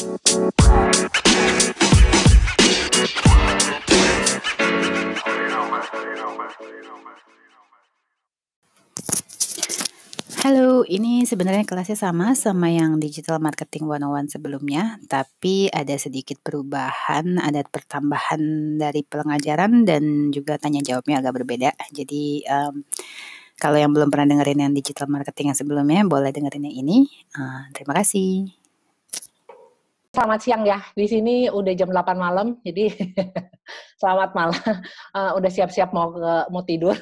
Halo, ini sebenarnya kelasnya sama sama yang Digital Marketing 101 sebelumnya, tapi ada sedikit perubahan, ada pertambahan dari pengajaran dan juga tanya jawabnya agak berbeda. Jadi, um, kalau yang belum pernah dengerin yang Digital Marketing yang sebelumnya, boleh dengerin yang ini. Uh, terima kasih. Selamat siang ya, di sini udah jam 8 malam, jadi selamat malam. Uh, udah siap-siap mau ke, mau tidur.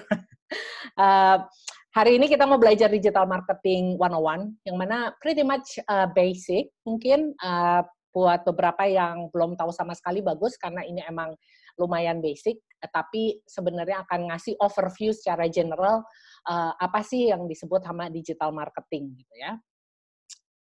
uh, Hari ini kita mau belajar digital marketing 101, yang mana pretty much uh, basic. Mungkin uh, buat beberapa yang belum tahu sama sekali bagus, karena ini emang lumayan basic, tapi sebenarnya akan ngasih overview secara general uh, apa sih yang disebut sama digital marketing gitu ya.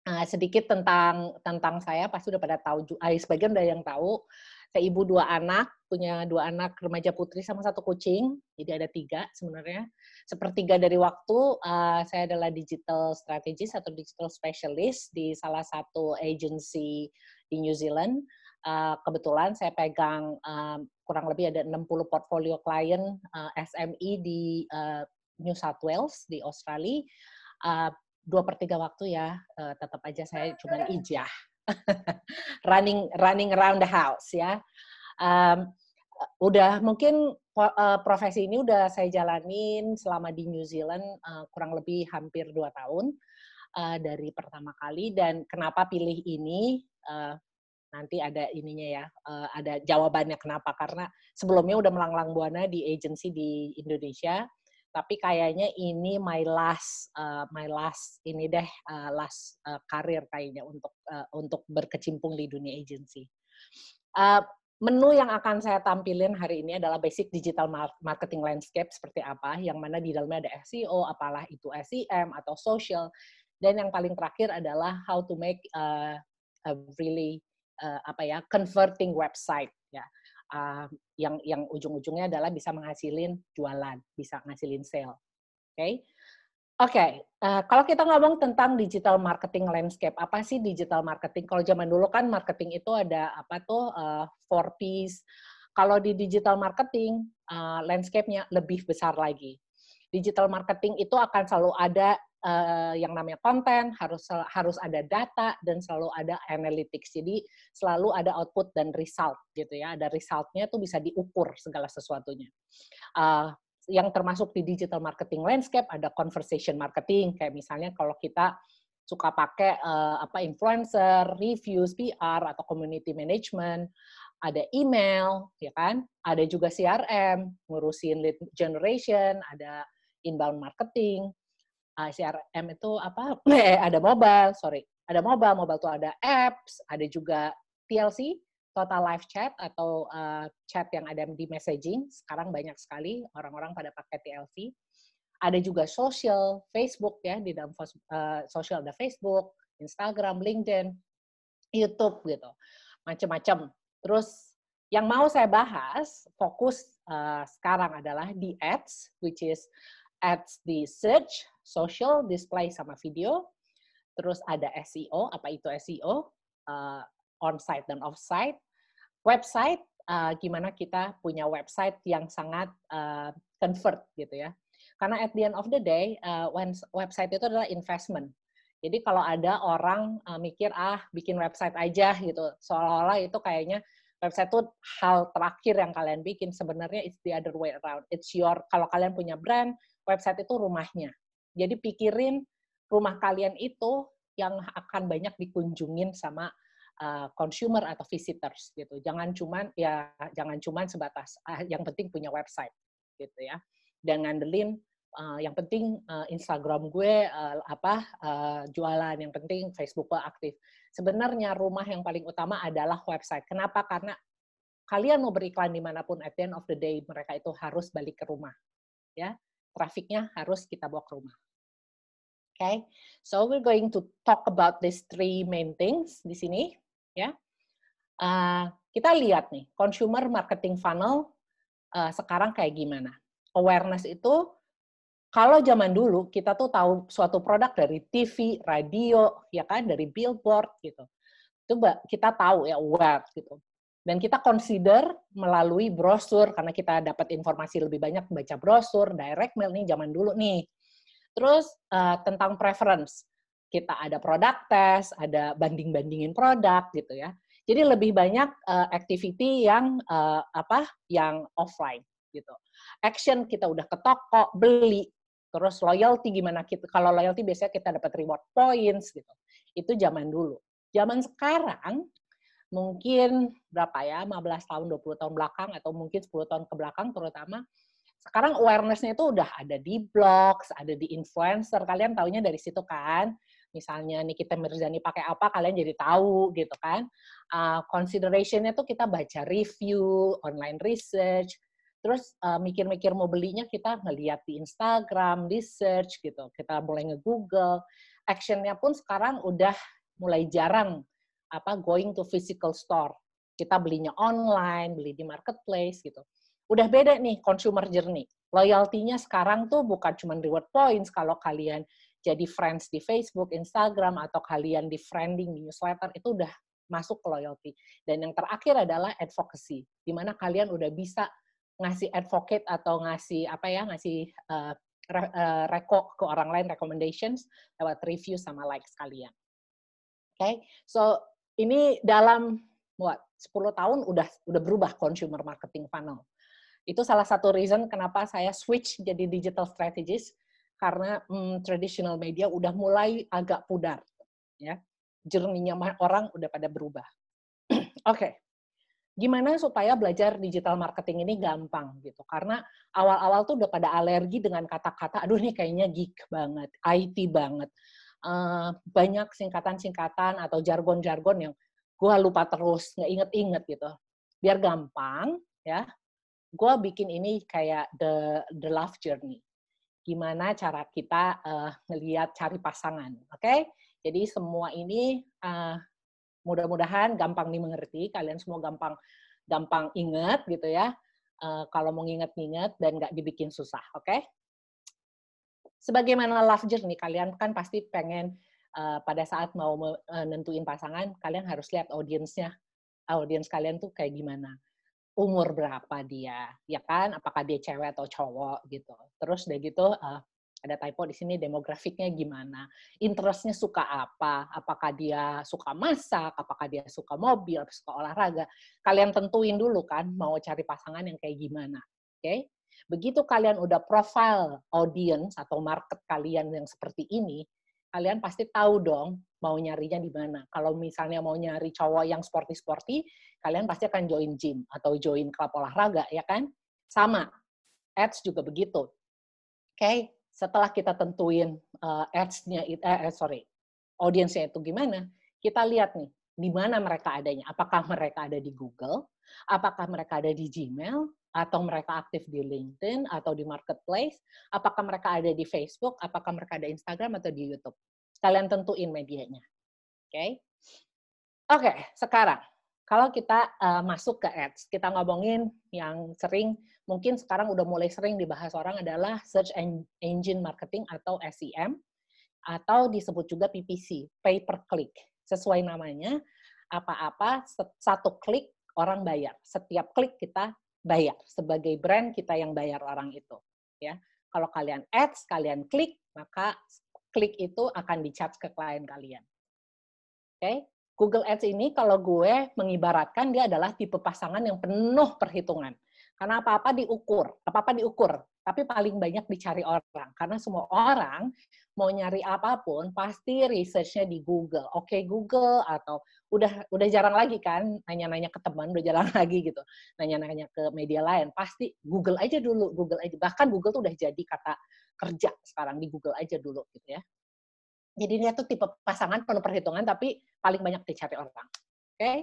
Uh, sedikit tentang tentang saya pasti udah pada tahu, uh, sebagian udah yang tahu saya ibu dua anak, punya dua anak remaja putri sama satu kucing, jadi ada tiga sebenarnya. Sepertiga dari waktu, uh, saya adalah digital strategist atau digital specialist di salah satu agency di New Zealand. Uh, kebetulan saya pegang uh, kurang lebih ada 60 portfolio klien uh, SME di uh, New South Wales di Australia. Uh, dua per tiga waktu ya, uh, tetap aja saya cuma ijah. Running running around the house ya. Um, udah mungkin uh, profesi ini udah saya jalanin selama di New Zealand uh, kurang lebih hampir dua tahun uh, dari pertama kali. Dan kenapa pilih ini? Uh, nanti ada ininya ya uh, ada jawabannya kenapa. Karena sebelumnya udah melanglang buana di agency di Indonesia tapi kayaknya ini my last uh, my last ini deh uh, last uh, kayaknya untuk uh, untuk berkecimpung di dunia agency. Uh, menu yang akan saya tampilin hari ini adalah basic digital marketing landscape seperti apa, yang mana di dalamnya ada SEO, apalah itu SEM atau social, dan yang paling terakhir adalah how to make uh, a really uh, apa ya converting website ya uh, yang yang ujung-ujungnya adalah bisa menghasilin jualan, bisa ngasilin sale. Oke. Okay? Oke, okay, uh, kalau kita ngomong tentang digital marketing landscape, apa sih digital marketing? Kalau zaman dulu kan marketing itu ada apa tuh uh, four Ps. Kalau di digital marketing, uh, landscape-nya lebih besar lagi. Digital marketing itu akan selalu ada uh, yang namanya konten, harus harus ada data dan selalu ada analytics. Jadi selalu ada output dan result gitu ya. Ada resultnya tuh bisa diukur segala sesuatunya. Uh, yang termasuk di digital marketing landscape ada conversation marketing kayak misalnya kalau kita suka pakai uh, apa influencer, reviews, PR atau community management, ada email, ya kan? Ada juga CRM, ngurusin lead generation, ada inbound marketing, uh, ah, CRM itu apa? Eh, ada mobile, sorry. Ada mobile, mobile itu ada apps, ada juga TLC, total live chat atau uh, chat yang ada di messaging. Sekarang banyak sekali orang-orang pada pakai TLC. Ada juga social, Facebook ya, di dalam uh, social ada Facebook, Instagram, LinkedIn, YouTube gitu. Macam-macam. Terus yang mau saya bahas, fokus uh, sekarang adalah di ads, which is ads di search, social, display sama video. Terus ada SEO, apa itu SEO? Uh, on-site dan off-site. Website, uh, gimana kita punya website yang sangat uh, convert gitu ya. Karena at the end of the day, uh, when website itu adalah investment. Jadi kalau ada orang uh, mikir ah bikin website aja gitu, seolah-olah itu kayaknya website itu hal terakhir yang kalian bikin. Sebenarnya it's the other way around. It's your kalau kalian punya brand, website itu rumahnya. Jadi pikirin rumah kalian itu yang akan banyak dikunjungin sama uh, consumer atau visitors gitu. Jangan cuman ya jangan cuman sebatas uh, yang penting punya website gitu ya. Dan ngandelin uh, yang penting uh, Instagram gue uh, apa uh, jualan, yang penting Facebook gue aktif. Sebenarnya rumah yang paling utama adalah website. Kenapa? Karena kalian mau beriklan di mana pun, at the end of the day mereka itu harus balik ke rumah, ya trafiknya harus kita bawa ke rumah. Okay? so we're going to talk about these three main things di sini, ya. Uh, kita lihat nih, consumer marketing funnel uh, sekarang kayak gimana. Awareness itu, kalau zaman dulu kita tuh tahu suatu produk dari TV, radio, ya kan, dari billboard gitu. Itu kita tahu ya aware gitu. Dan kita consider melalui brosur karena kita dapat informasi lebih banyak baca brosur, direct mail nih zaman dulu nih. Terus uh, tentang preference, kita ada produk test, ada banding-bandingin produk gitu ya. Jadi lebih banyak uh, activity yang uh, apa? yang offline gitu. Action kita udah ke toko, beli, terus loyalty gimana kita kalau loyalty biasanya kita dapat reward points gitu. Itu zaman dulu. Zaman sekarang mungkin berapa ya 15 tahun 20 tahun belakang atau mungkin 10 tahun ke belakang terutama sekarang awareness-nya itu udah ada di blogs, ada di influencer. Kalian taunya dari situ kan. Misalnya Nikita Mirzani pakai apa, kalian jadi tahu gitu kan. Uh, consideration-nya tuh kita baca review, online research, terus uh, mikir-mikir mau belinya kita ngeliat di Instagram, di search gitu. Kita mulai nge-google. Action-nya pun sekarang udah mulai jarang apa going to physical store. Kita belinya online, beli di marketplace gitu. Udah beda nih consumer journey. Loyalty-nya sekarang tuh bukan cuma reward points kalau kalian jadi friends di Facebook, Instagram, atau kalian di friending di newsletter, itu udah masuk ke loyalty. Dan yang terakhir adalah advocacy, di mana kalian udah bisa ngasih advocate atau ngasih apa ya, ngasih uh, uh, reko ke orang lain recommendations lewat review sama likes kalian. Oke, okay? so ini dalam what 10 tahun udah udah berubah consumer marketing funnel. Itu salah satu reason kenapa saya switch jadi digital strategist karena hmm, traditional media udah mulai agak pudar ya. Jerninya orang udah pada berubah. Oke. okay. Gimana supaya belajar digital marketing ini gampang gitu? Karena awal-awal tuh udah pada alergi dengan kata-kata, aduh ini kayaknya geek banget, IT banget uh, banyak singkatan-singkatan atau jargon-jargon yang gue lupa terus, nggak inget-inget gitu. Biar gampang, ya, gue bikin ini kayak the the love journey. Gimana cara kita uh, ngelihat cari pasangan, oke? Okay? Jadi semua ini uh, mudah-mudahan gampang dimengerti, kalian semua gampang gampang inget gitu ya. Uh, kalau mau nginget-nginget dan nggak dibikin susah, oke? Okay? Sebagaimana love journey kalian kan pasti pengen uh, pada saat mau menentuin pasangan kalian harus lihat audiensnya. Audiens kalian tuh kayak gimana? Umur berapa dia? Ya kan? Apakah dia cewek atau cowok gitu. Terus udah gitu uh, ada typo di sini demografiknya gimana, interestnya suka apa, apakah dia suka masak, apakah dia suka mobil, suka olahraga, kalian tentuin dulu kan mau cari pasangan yang kayak gimana, oke? Okay? Begitu kalian udah profile audience atau market kalian yang seperti ini, kalian pasti tahu dong mau nyarinya di mana. Kalau misalnya mau nyari cowok yang sporty-sporty, kalian pasti akan join gym atau join klub olahraga, ya kan? Sama, ads juga begitu. Oke, okay? setelah kita tentuin uh, ads-nya, eh, eh, sorry, audiensnya itu gimana, kita lihat nih, di mana mereka adanya. Apakah mereka ada di Google, apakah mereka ada di Gmail, atau mereka aktif di LinkedIn atau di marketplace, apakah mereka ada di Facebook, apakah mereka ada Instagram atau di YouTube. Kalian tentuin medianya. Oke. Okay? Oke, okay, sekarang kalau kita uh, masuk ke ads, kita ngomongin yang sering mungkin sekarang udah mulai sering dibahas orang adalah search engine marketing atau SEM atau disebut juga PPC, pay per click. Sesuai namanya, apa-apa satu klik orang bayar. Setiap klik kita bayar sebagai brand kita yang bayar orang itu ya. Kalau kalian ads kalian klik maka klik itu akan di charge ke klien kalian. Oke? Okay? Google Ads ini kalau gue mengibaratkan dia adalah tipe pasangan yang penuh perhitungan. Karena apa-apa diukur, apa-apa diukur, tapi paling banyak dicari orang. Karena semua orang mau nyari apa pun pasti researchnya di Google. Oke okay, Google atau udah udah jarang lagi kan nanya-nanya ke teman, udah jarang lagi gitu. Nanya-nanya ke media lain, pasti Google aja dulu, Google aja. Bahkan Google tuh udah jadi kata kerja sekarang di Google aja dulu gitu ya. Jadi dia tuh tipe pasangan penuh perhitungan tapi paling banyak dicari orang. Oke. Okay?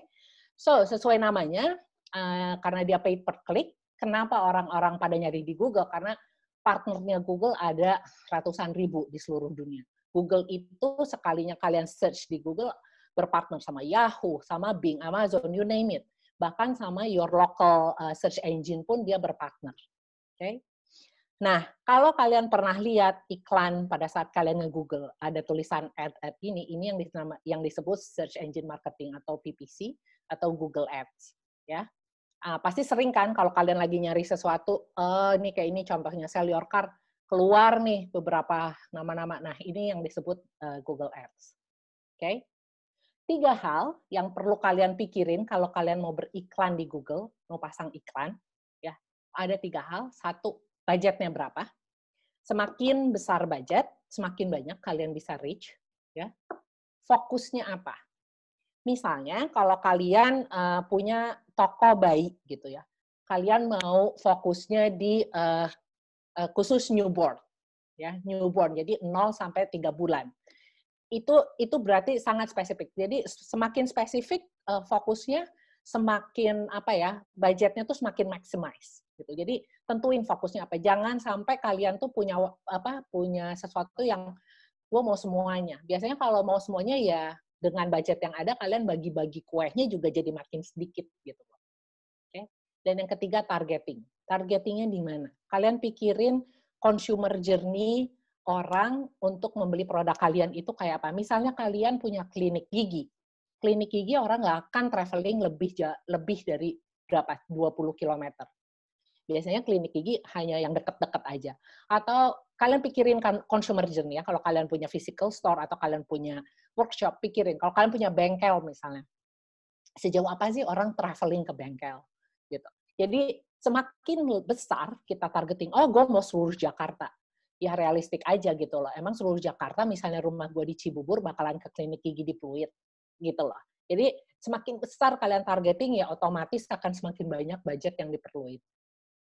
So, sesuai namanya, uh, karena dia pay per click, Kenapa orang-orang pada nyari di Google? Karena partnernya Google ada ratusan ribu di seluruh dunia. Google itu sekalinya kalian search di Google berpartner sama Yahoo, sama Bing, Amazon, you name it. Bahkan sama your local uh, search engine pun dia berpartner. Oke. Okay? Nah, kalau kalian pernah lihat iklan pada saat kalian nge-google, ada tulisan ad-ad ini, ini disama, yang disebut search engine marketing atau PPC atau Google Ads. Ya, uh, pasti sering kan kalau kalian lagi nyari sesuatu, uh, ini kayak ini contohnya sell your car, keluar nih beberapa nama-nama. Nah, ini yang disebut uh, Google Ads. Oke, okay? tiga hal yang perlu kalian pikirin kalau kalian mau beriklan di Google, mau pasang iklan, ya ada tiga hal. Satu, budgetnya berapa. Semakin besar budget, semakin banyak kalian bisa reach. Ya. Fokusnya apa? Misalnya kalau kalian uh, punya toko bayi gitu ya, kalian mau fokusnya di uh, uh, khusus newborn, ya newborn, jadi 0 sampai 3 bulan. Itu itu berarti sangat spesifik. Jadi semakin spesifik uh, fokusnya, semakin apa ya budgetnya tuh semakin maximize gitu. Jadi tentuin fokusnya apa. Jangan sampai kalian tuh punya apa punya sesuatu yang gue mau semuanya. Biasanya kalau mau semuanya ya dengan budget yang ada kalian bagi-bagi kuehnya juga jadi makin sedikit gitu. Oke. Dan yang ketiga targeting. Targetingnya di mana? Kalian pikirin consumer journey orang untuk membeli produk kalian itu kayak apa. Misalnya kalian punya klinik gigi. Klinik gigi orang nggak akan traveling lebih lebih dari berapa 20 km biasanya klinik gigi hanya yang deket-deket aja. Atau kalian pikirin kan consumer journey ya, kalau kalian punya physical store atau kalian punya workshop, pikirin. Kalau kalian punya bengkel misalnya, sejauh apa sih orang traveling ke bengkel? gitu. Jadi semakin besar kita targeting, oh gue mau seluruh Jakarta. Ya realistik aja gitu loh. Emang seluruh Jakarta, misalnya rumah gue di Cibubur, bakalan ke klinik gigi di Pluit. Gitu loh. Jadi semakin besar kalian targeting, ya otomatis akan semakin banyak budget yang diperluin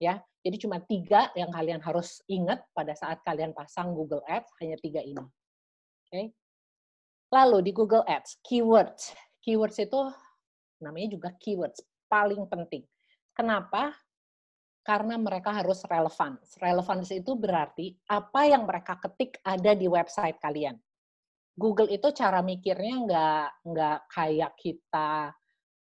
ya. Jadi cuma tiga yang kalian harus ingat pada saat kalian pasang Google Ads, hanya tiga ini. Oke. Okay. Lalu di Google Ads, keywords. Keywords itu namanya juga keywords, paling penting. Kenapa? Karena mereka harus relevan. Relevansi itu berarti apa yang mereka ketik ada di website kalian. Google itu cara mikirnya nggak nggak kayak kita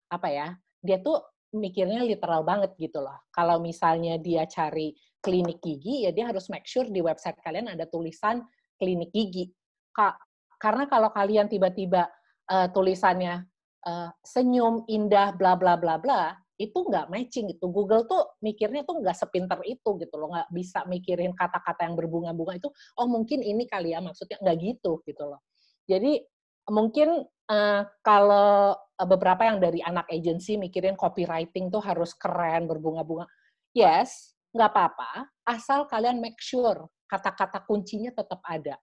apa ya? Dia tuh mikirnya literal banget gitu loh. Kalau misalnya dia cari klinik gigi, ya dia harus make sure di website kalian ada tulisan klinik gigi. Kak, karena kalau kalian tiba-tiba uh, tulisannya uh, senyum indah bla bla bla bla, itu nggak matching itu Google tuh mikirnya tuh nggak sepinter itu gitu loh, nggak bisa mikirin kata-kata yang berbunga-bunga itu. Oh mungkin ini kali ya maksudnya nggak gitu gitu loh. Jadi mungkin uh, kalau beberapa yang dari anak agency mikirin copywriting tuh harus keren, berbunga-bunga. Yes, nggak apa-apa, asal kalian make sure kata-kata kuncinya tetap ada.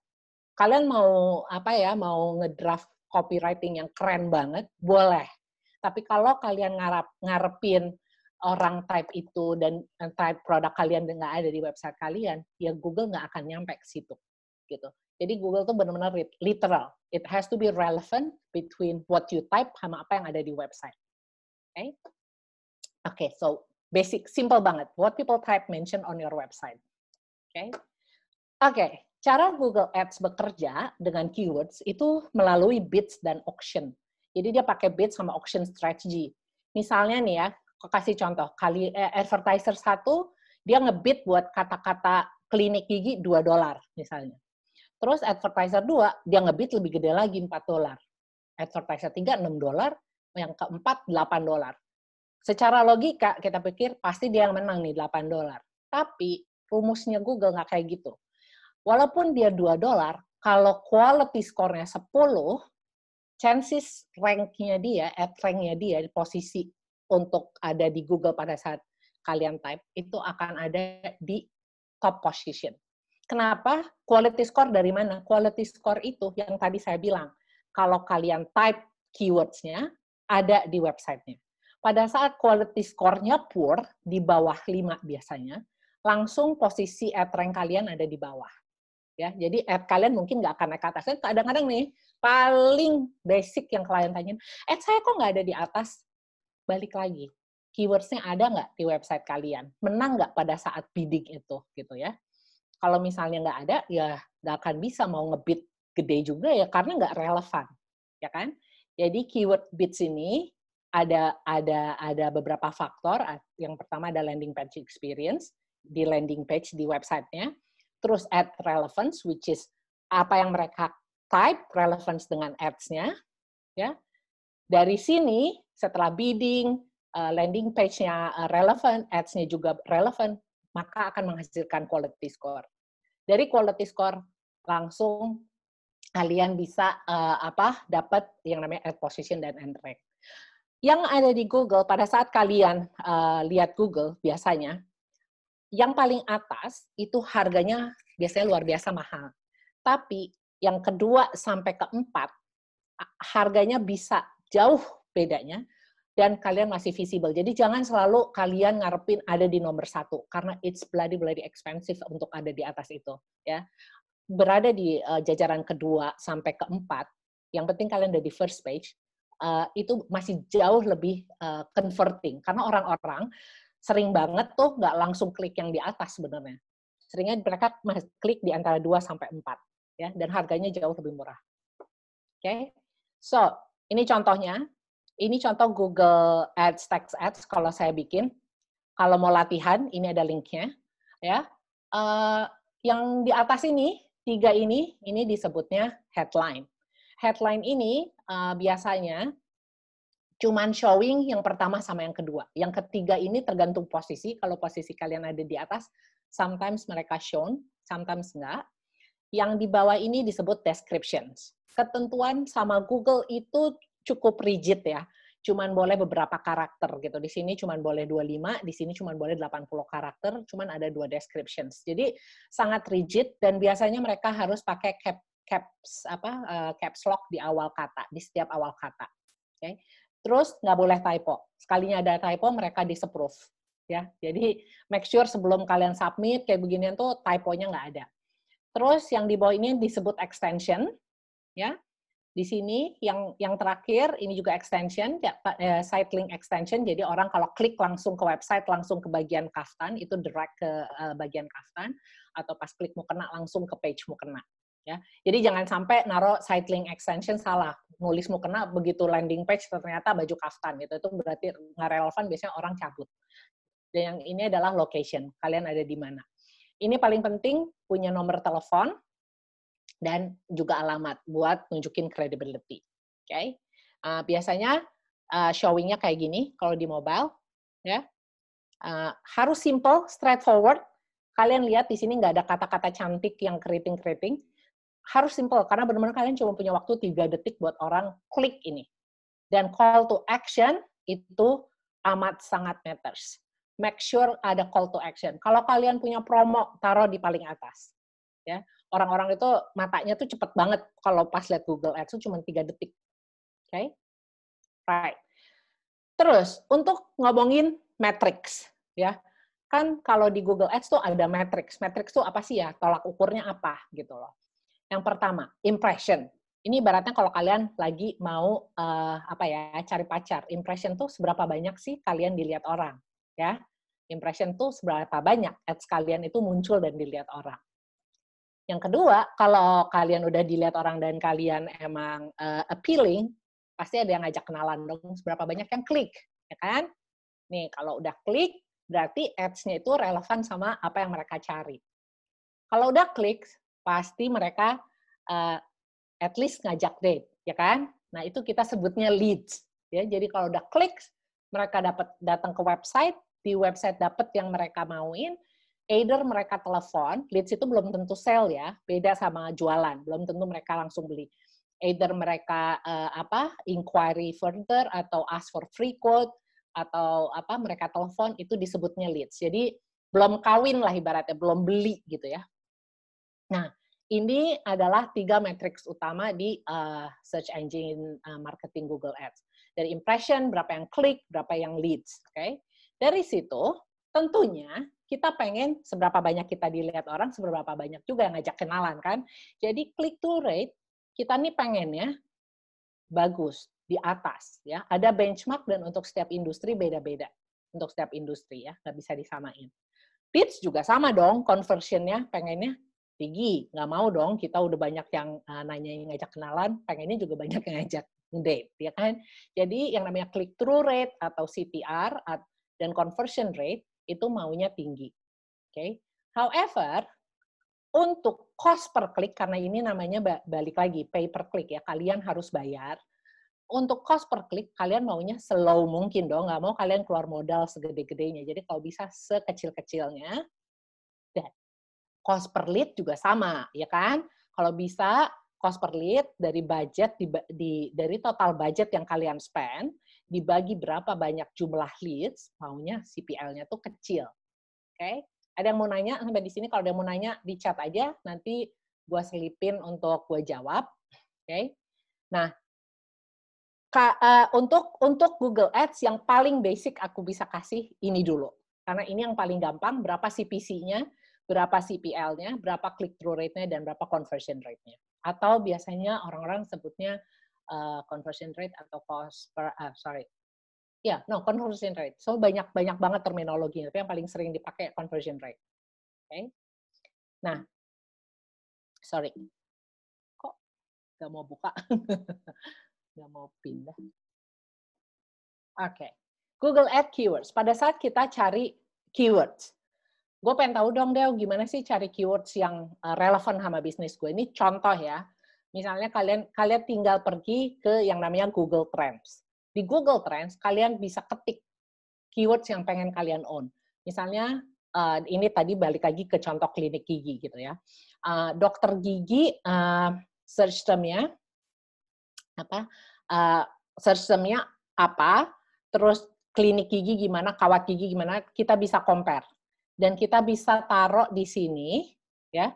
Kalian mau apa ya, mau ngedraft copywriting yang keren banget, boleh. Tapi kalau kalian ngarap ngarepin orang type itu dan type produk kalian nggak ada di website kalian, ya Google nggak akan nyampe ke situ, gitu. Jadi Google tuh benar-benar literal. It has to be relevant between what you type sama apa yang ada di website. Oke? Okay? Okay, so basic, simple banget. What people type mention on your website. Oke? Okay? Oke, okay. cara Google Ads bekerja dengan keywords itu melalui bids dan auction. Jadi dia pakai bids sama auction strategy. Misalnya nih ya, kasih contoh, kali eh, advertiser satu dia ngebid buat kata-kata klinik gigi 2 dolar misalnya. Terus advertiser 2, dia ngebit lebih gede lagi 4 dolar. Advertiser 3, 6 dolar. Yang keempat, 8 dolar. Secara logika, kita pikir pasti dia yang menang nih, 8 dolar. Tapi, rumusnya Google nggak kayak gitu. Walaupun dia 2 dolar, kalau quality score-nya 10, chances rank-nya dia, ad rank-nya dia, posisi untuk ada di Google pada saat kalian type, itu akan ada di top position. Kenapa? Quality score dari mana? Quality score itu yang tadi saya bilang. Kalau kalian type keywords-nya, ada di website-nya. Pada saat quality score-nya poor, di bawah 5 biasanya, langsung posisi ad rank kalian ada di bawah. Ya, jadi ad kalian mungkin nggak akan naik ke atas. Kadang-kadang nih, paling basic yang klien tanyain, ad saya kok nggak ada di atas? Balik lagi, keywords-nya ada nggak di website kalian? Menang nggak pada saat bidding itu, gitu ya? Kalau misalnya nggak ada, ya nggak akan bisa mau ngebit gede juga ya karena nggak relevan, ya kan? Jadi keyword bits ini ada ada ada beberapa faktor. Yang pertama ada landing page experience, di landing page di websitenya, terus add relevance, which is apa yang mereka type relevance dengan ads-nya, ya. Dari sini setelah bidding, uh, landing page-nya uh, relevant, ads-nya juga relevant, maka akan menghasilkan quality score. Dari quality score langsung kalian bisa uh, apa dapat yang namanya ad position dan end rank. Yang ada di Google pada saat kalian uh, lihat Google biasanya yang paling atas itu harganya biasanya luar biasa mahal. Tapi yang kedua sampai keempat harganya bisa jauh bedanya dan kalian masih visible. Jadi jangan selalu kalian ngarepin ada di nomor satu karena it's bloody bloody expensive untuk ada di atas itu ya. Berada di uh, jajaran kedua sampai keempat, yang penting kalian ada di first page uh, itu masih jauh lebih uh, converting karena orang-orang sering banget tuh nggak langsung klik yang di atas sebenarnya. Seringnya mereka klik di antara 2 sampai 4 ya dan harganya jauh lebih murah. Oke. Okay? So, ini contohnya. Ini contoh Google Ads Text Ads kalau saya bikin. Kalau mau latihan, ini ada linknya ya. Uh, yang di atas ini, tiga ini, ini disebutnya headline. Headline ini uh, biasanya cuman showing yang pertama sama yang kedua. Yang ketiga ini tergantung posisi. Kalau posisi kalian ada di atas, sometimes mereka shown, sometimes enggak. Yang di bawah ini disebut descriptions. Ketentuan sama Google itu cukup rigid ya. Cuman boleh beberapa karakter gitu. Di sini cuman boleh 25, di sini cuman boleh 80 karakter, cuman ada dua descriptions. Jadi sangat rigid dan biasanya mereka harus pakai cap caps apa uh, caps lock di awal kata, di setiap awal kata. Oke. Okay? Terus nggak boleh typo. Sekalinya ada typo, mereka disapprove. Ya, jadi make sure sebelum kalian submit kayak beginian tuh typonya nggak ada. Terus yang di bawah ini disebut extension, ya. Di sini yang yang terakhir ini juga extension, ya, eh, site link extension. Jadi orang kalau klik langsung ke website, langsung ke bagian kaftan, itu direct ke uh, bagian kaftan, atau pas klik mau kena langsung ke page mau kena ya. Jadi jangan sampai naruh site link extension salah. Nulis mau kena begitu landing page ternyata baju kaftan gitu. Itu berarti nggak relevan biasanya orang cabut. Dan yang ini adalah location. Kalian ada di mana. Ini paling penting punya nomor telepon dan juga alamat buat nunjukin credibility. Oke. Okay? Uh, biasanya uh, showingnya kayak gini kalau di mobile ya. Uh, harus simple, straightforward. Kalian lihat di sini nggak ada kata-kata cantik yang keriting-keriting harus simple karena benar-benar kalian cuma punya waktu tiga detik buat orang klik ini. Dan call to action itu amat sangat matters. Make sure ada call to action. Kalau kalian punya promo, taruh di paling atas. Ya, orang-orang itu matanya tuh cepet banget kalau pas lihat Google Ads itu cuma tiga detik. Oke, okay? right. Terus untuk ngomongin metrics, ya kan kalau di Google Ads tuh ada metrics. Metrics tuh apa sih ya? Tolak ukurnya apa gitu loh. Yang pertama, impression. Ini ibaratnya kalau kalian lagi mau uh, apa ya cari pacar, impression tuh seberapa banyak sih kalian dilihat orang, ya? Impression tuh seberapa banyak ads kalian itu muncul dan dilihat orang. Yang kedua, kalau kalian udah dilihat orang dan kalian emang uh, appealing, pasti ada yang ngajak kenalan dong. Seberapa banyak yang klik, ya kan? Nih, kalau udah klik, berarti ads-nya itu relevan sama apa yang mereka cari. Kalau udah klik, pasti mereka uh, at least ngajak date, ya kan? Nah, itu kita sebutnya leads. Ya, jadi kalau udah klik, mereka dapat datang ke website, di website dapat yang mereka mauin, either mereka telepon, leads itu belum tentu sell ya, beda sama jualan, belum tentu mereka langsung beli. Either mereka uh, apa inquiry further atau ask for free quote atau apa mereka telepon itu disebutnya leads. Jadi belum kawin lah ibaratnya, belum beli gitu ya. Nah, ini adalah tiga matriks utama di uh, search engine uh, marketing Google Ads. Dari impression, berapa yang klik, berapa yang leads. Oke, okay? Dari situ, tentunya kita pengen seberapa banyak kita dilihat orang, seberapa banyak juga yang ngajak kenalan kan. Jadi click to rate, kita nih pengennya bagus, di atas. ya Ada benchmark dan untuk setiap industri beda-beda. Untuk setiap industri ya, nggak bisa disamain. Leads juga sama dong, conversionnya pengennya tinggi. Nggak mau dong, kita udah banyak yang nanya yang ngajak kenalan, pengennya juga banyak yang ngajak date, ya kan? Jadi yang namanya click-through rate atau CTR dan conversion rate itu maunya tinggi. Okay. However, untuk cost per klik karena ini namanya balik lagi pay per click ya, kalian harus bayar. Untuk cost per klik kalian maunya slow mungkin dong, nggak mau kalian keluar modal segede-gedenya. Jadi kalau bisa sekecil-kecilnya. Dan cost per lead juga sama, ya kan? Kalau bisa cost per lead dari budget di, di dari total budget yang kalian spend dibagi berapa banyak jumlah leads, maunya CPL-nya tuh kecil. Oke? Okay? Ada yang mau nanya sampai di sini? Kalau ada yang mau nanya, di chat aja. Nanti gue selipin untuk gue jawab. Oke? Okay? Nah, ka, uh, untuk untuk Google Ads yang paling basic aku bisa kasih ini dulu. Karena ini yang paling gampang, berapa CPC-nya, berapa CPL-nya, berapa click-through rate-nya, dan berapa conversion rate-nya. Atau biasanya orang-orang sebutnya uh, conversion rate atau cost per, uh, sorry, Ya, yeah, no, conversion rate. So banyak banyak banget terminologinya, tapi yang paling sering dipakai conversion rate. Oke. Okay? Nah, sorry. Kok nggak mau buka? nggak mau pindah. Oke. Okay. Google Ad Keywords. Pada saat kita cari keywords, gue pengen tahu dong, Del, gimana sih cari keywords yang eh, relevan sama bisnis gue. Ini contoh ya. Misalnya kalian kalian tinggal pergi ke yang namanya Google Trends di Google Trends kalian bisa ketik keywords yang pengen kalian own. Misalnya uh, ini tadi balik lagi ke contoh klinik gigi gitu ya. Uh, dokter gigi uh, search termnya apa? Search termnya apa? Terus klinik gigi gimana, kawat gigi gimana, kita bisa compare. Dan kita bisa taruh di sini ya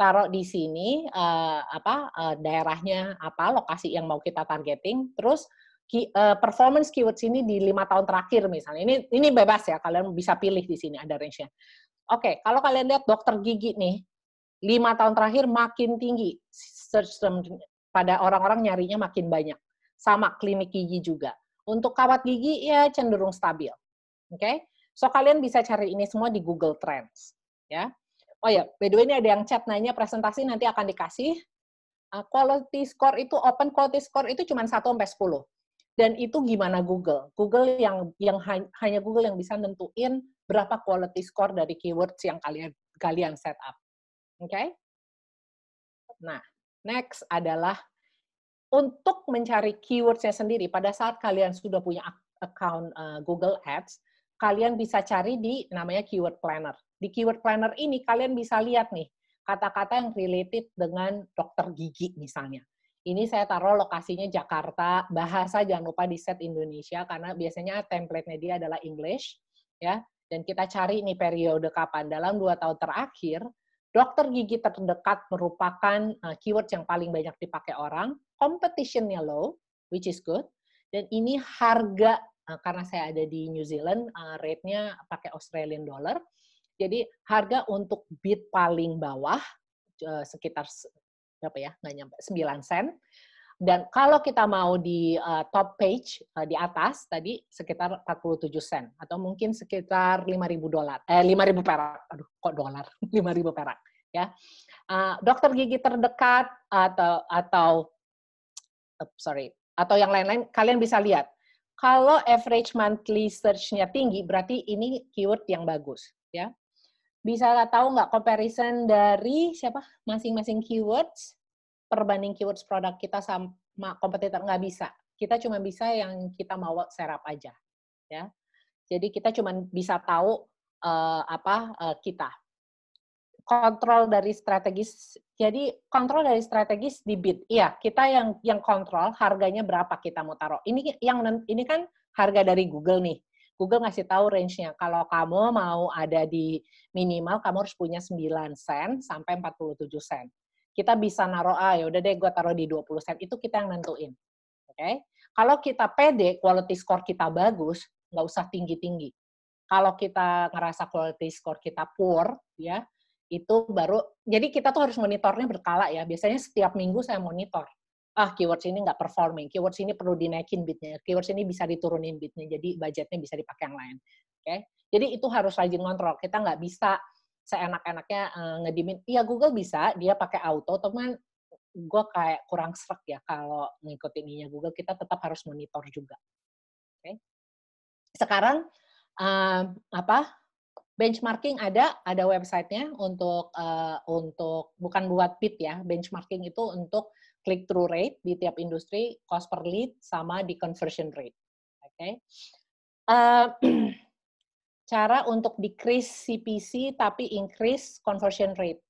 taruh di sini uh, apa uh, daerahnya apa lokasi yang mau kita targeting terus uh, performance keywords ini di lima tahun terakhir misalnya. Ini ini bebas ya, kalian bisa pilih di sini ada range-nya. Oke, okay, kalau kalian lihat dokter gigi nih, lima tahun terakhir makin tinggi search term pada orang-orang nyarinya makin banyak. Sama klinik gigi juga. Untuk kawat gigi ya cenderung stabil. Oke, okay? so kalian bisa cari ini semua di Google Trends. Ya. Oh ya, by the way ini ada yang chat nanya presentasi nanti akan dikasih. Uh, quality score itu open quality score itu cuma 1 sampai 10 dan itu gimana Google? Google yang yang hanya Google yang bisa nentuin berapa quality score dari keywords yang kalian kalian set up. Oke? Okay? Nah, next adalah untuk mencari keywordsnya sendiri pada saat kalian sudah punya account uh, Google Ads, kalian bisa cari di namanya keyword planner. Di keyword planner ini kalian bisa lihat nih kata-kata yang related dengan dokter gigi misalnya. Ini saya taruh lokasinya Jakarta, bahasa jangan lupa di set Indonesia karena biasanya template-nya dia adalah English ya. Dan kita cari ini periode kapan dalam dua tahun terakhir dokter gigi terdekat merupakan uh, keyword yang paling banyak dipakai orang, competitionnya low, which is good, dan ini harga karena saya ada di New Zealand, uh, rate-nya pakai Australian dollar, jadi harga untuk bid paling bawah uh, sekitar berapa ya? Nggak nyampe 9 sen. Dan kalau kita mau di uh, top page uh, di atas tadi sekitar 47 sen. Atau mungkin sekitar 5.000 dolar eh 5.000 perak. Aduh kok dolar? 5.000 perak ya. Uh, dokter gigi terdekat atau atau uh, sorry atau yang lain-lain kalian bisa lihat kalau average monthly search-nya tinggi berarti ini keyword yang bagus ya bisa tahu nggak comparison dari siapa masing-masing keywords perbanding keywords produk kita sama kompetitor nggak bisa. Kita cuma bisa yang kita mau serap aja, ya. Jadi kita cuma bisa tahu uh, apa uh, kita kontrol dari strategis. Jadi kontrol dari strategis di bid. Iya, kita yang yang kontrol harganya berapa kita mau taruh. Ini yang ini kan harga dari Google nih. Google ngasih tahu range-nya. Kalau kamu mau ada di minimal, kamu harus punya 9 sen sampai 47 sen. Kita bisa naruh, ah ya udah deh gue taruh di 20 sen. Itu kita yang nentuin. Oke? Okay? Kalau kita pede, quality score kita bagus, nggak usah tinggi-tinggi. Kalau kita ngerasa quality score kita poor, ya, itu baru, jadi kita tuh harus monitornya berkala ya. Biasanya setiap minggu saya monitor ah keywords ini nggak performing, keywords ini perlu dinaikin bitnya, keywords ini bisa diturunin bitnya, jadi budgetnya bisa dipakai yang lain. Oke, okay? jadi itu harus rajin kontrol. Kita nggak bisa seenak-enaknya uh, ngedimin. Iya Google bisa, dia pakai auto, teman gue kayak kurang serak ya kalau ngikutin ininya Google. Kita tetap harus monitor juga. Oke, okay? sekarang uh, apa? Benchmarking ada, ada websitenya untuk uh, untuk bukan buat bid ya. Benchmarking itu untuk click through rate di tiap industri, cost per lead sama di conversion rate. Oke. Okay? Uh, cara untuk decrease CPC tapi increase conversion rate.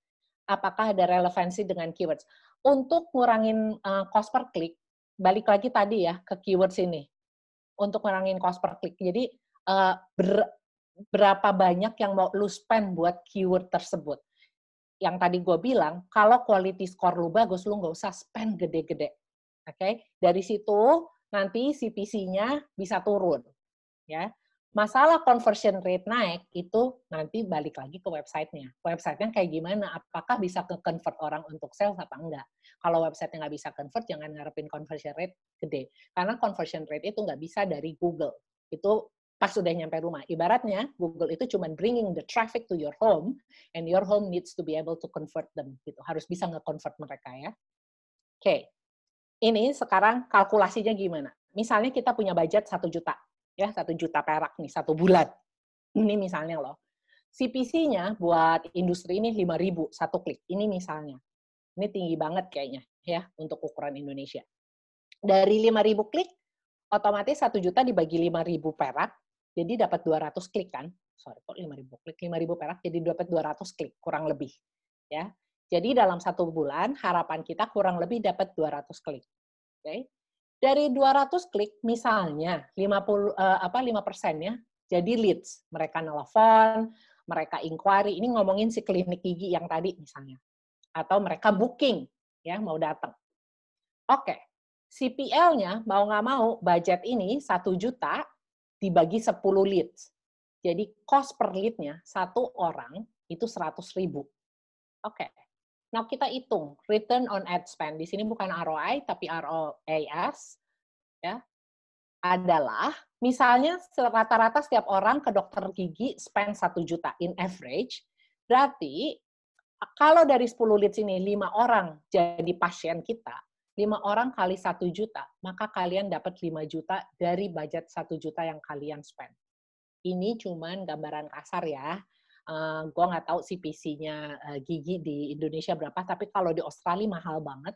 Apakah ada relevansi dengan keywords? Untuk ngurangin uh, cost per click, balik lagi tadi ya ke keywords ini. Untuk ngurangin cost per click. Jadi uh, ber, berapa banyak yang mau lu spend buat keyword tersebut. Yang tadi gue bilang, kalau quality score lu bagus, lu nggak usah spend gede-gede. Oke, okay? dari situ nanti CPC-nya bisa turun. Ya, masalah conversion rate naik itu nanti balik lagi ke websitenya. Websitenya kayak gimana? Apakah bisa ke convert orang untuk sales apa enggak? Kalau websitenya nggak bisa convert, jangan ngarepin conversion rate gede. Karena conversion rate itu nggak bisa dari Google. Itu pas sudah nyampe rumah. Ibaratnya Google itu cuma bringing the traffic to your home, and your home needs to be able to convert them. Gitu. Harus bisa nge-convert mereka ya. Oke, okay. ini sekarang kalkulasinya gimana? Misalnya kita punya budget satu juta ya satu juta perak nih satu bulan. Ini misalnya loh. CPC-nya buat industri ini 5.000 satu klik. Ini misalnya. Ini tinggi banget kayaknya ya untuk ukuran Indonesia. Dari 5.000 klik, otomatis satu juta dibagi 5.000 perak, jadi dapat 200 klik kan. Sorry, kok 5.000 klik? 5.000 perak, jadi dapat 200 klik, kurang lebih. ya. Jadi dalam satu bulan, harapan kita kurang lebih dapat 200 klik. Oke. Okay? Dari 200 klik, misalnya 50 uh, eh, apa 5 persennya jadi leads. Mereka nelfon, mereka inquiry. Ini ngomongin si klinik gigi yang tadi misalnya. Atau mereka booking, ya mau datang. Oke, CPL-nya mau nggak mau budget ini 1 juta dibagi 10 leads. Jadi cost per lead-nya satu orang itu 100 ribu. Oke, Nah, kita hitung return on ad spend. Di sini bukan ROI, tapi ROAS. Ya, adalah misalnya rata-rata setiap orang ke dokter gigi spend 1 juta in average. Berarti kalau dari 10 leads ini 5 orang jadi pasien kita, 5 orang kali 1 juta, maka kalian dapat 5 juta dari budget 1 juta yang kalian spend. Ini cuman gambaran kasar ya uh, gue nggak tahu sih PC-nya uh, gigi di Indonesia berapa, tapi kalau di Australia mahal banget,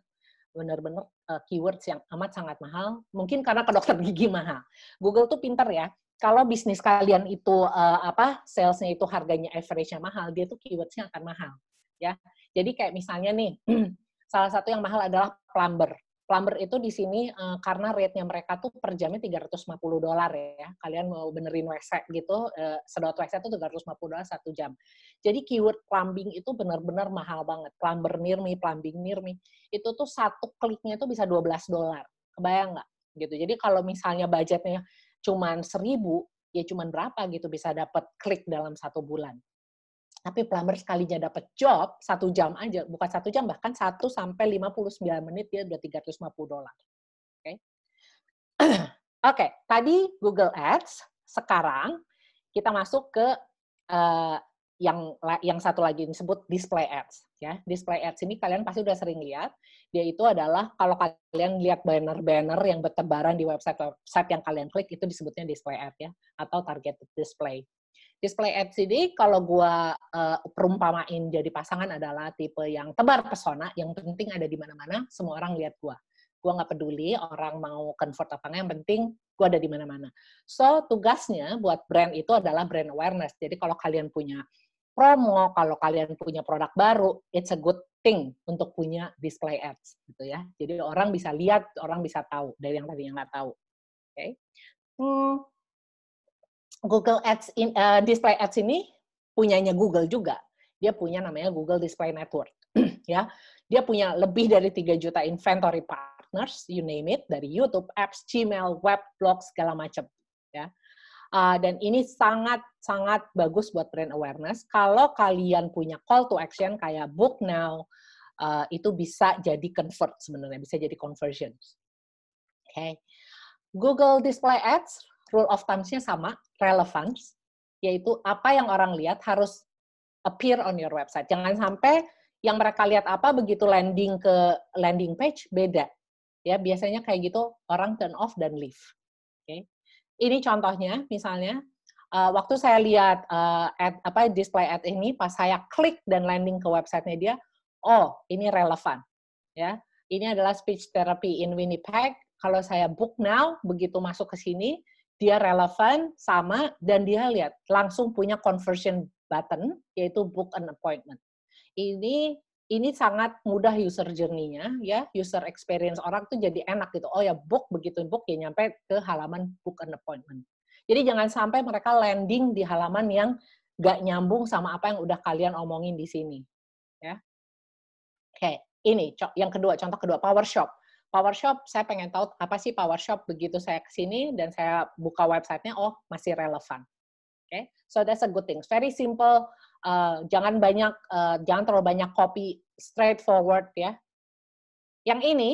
bener-bener uh, keywords yang amat sangat mahal. Mungkin karena ke dokter gigi mahal. Google tuh pinter ya. Kalau bisnis kalian itu uh, apa salesnya itu harganya average-nya mahal, dia tuh keywordsnya akan mahal. Ya, jadi kayak misalnya nih, salah satu yang mahal adalah plumber plumber itu di sini uh, karena rate-nya mereka tuh per jamnya 350 dolar ya. Kalian mau benerin WC gitu, uh, sedot WC itu 350 dolar satu jam. Jadi keyword plumbing itu benar-benar mahal banget. Plumber near me, plumbing near me. Itu tuh satu kliknya itu bisa 12 dolar. Kebayang nggak? Gitu. Jadi kalau misalnya budgetnya cuman 1000, ya cuman berapa gitu bisa dapat klik dalam satu bulan. Tapi plumber sekalinya dapat job, satu jam aja, bukan satu jam, bahkan satu sampai 59 menit dia udah 350 dolar. Oke. Okay? Oke, okay, tadi Google Ads, sekarang kita masuk ke uh, yang yang satu lagi disebut display ads ya display ads ini kalian pasti udah sering lihat dia itu adalah kalau kalian lihat banner-banner yang bertebaran di website website yang kalian klik itu disebutnya display ad ya atau targeted display display ads ini kalau gua uh, perumpamain jadi pasangan adalah tipe yang tebar pesona, yang penting ada di mana-mana, semua orang lihat gua. Gua nggak peduli orang mau convert apa yang penting gua ada di mana-mana. So tugasnya buat brand itu adalah brand awareness. Jadi kalau kalian punya promo, kalau kalian punya produk baru, it's a good thing untuk punya display ads, gitu ya. Jadi orang bisa lihat, orang bisa tahu dari yang tadinya nggak tahu. Oke. Okay. Hmm, Google Ads in, uh, Display Ads ini punyanya Google juga. Dia punya namanya Google Display Network. ya, dia punya lebih dari 3 juta inventory partners, you name it, dari YouTube, apps, Gmail, web, blog, segala macam. Ya. Uh, dan ini sangat sangat bagus buat brand awareness. Kalau kalian punya call to action kayak book now, uh, itu bisa jadi convert sebenarnya, bisa jadi conversions. Oke. Okay. Google Display Ads rule of thumbs-nya sama, relevance, yaitu apa yang orang lihat harus appear on your website. Jangan sampai yang mereka lihat apa begitu landing ke landing page beda. Ya, biasanya kayak gitu orang turn off dan leave. Oke. Okay. Ini contohnya misalnya uh, waktu saya lihat uh, ad, apa display ad ini, pas saya klik dan landing ke websitenya dia, oh ini relevan, ya. Ini adalah speech therapy in Winnipeg. Kalau saya book now, begitu masuk ke sini, dia relevan sama dan dia lihat langsung punya conversion button yaitu book an appointment. Ini ini sangat mudah user journey-nya ya, user experience orang tuh jadi enak gitu. Oh ya book begitu book ya nyampe ke halaman book an appointment. Jadi jangan sampai mereka landing di halaman yang nggak nyambung sama apa yang udah kalian omongin di sini. Ya. Oke, ini yang kedua, contoh kedua, PowerShop. PowerShop, saya pengen tahu apa sih PowerShop begitu saya ke sini dan saya buka websitenya, oh masih relevan. Oke, okay? so that's a good thing. Very simple, uh, jangan banyak, uh, jangan terlalu banyak copy, straightforward ya. Yang ini,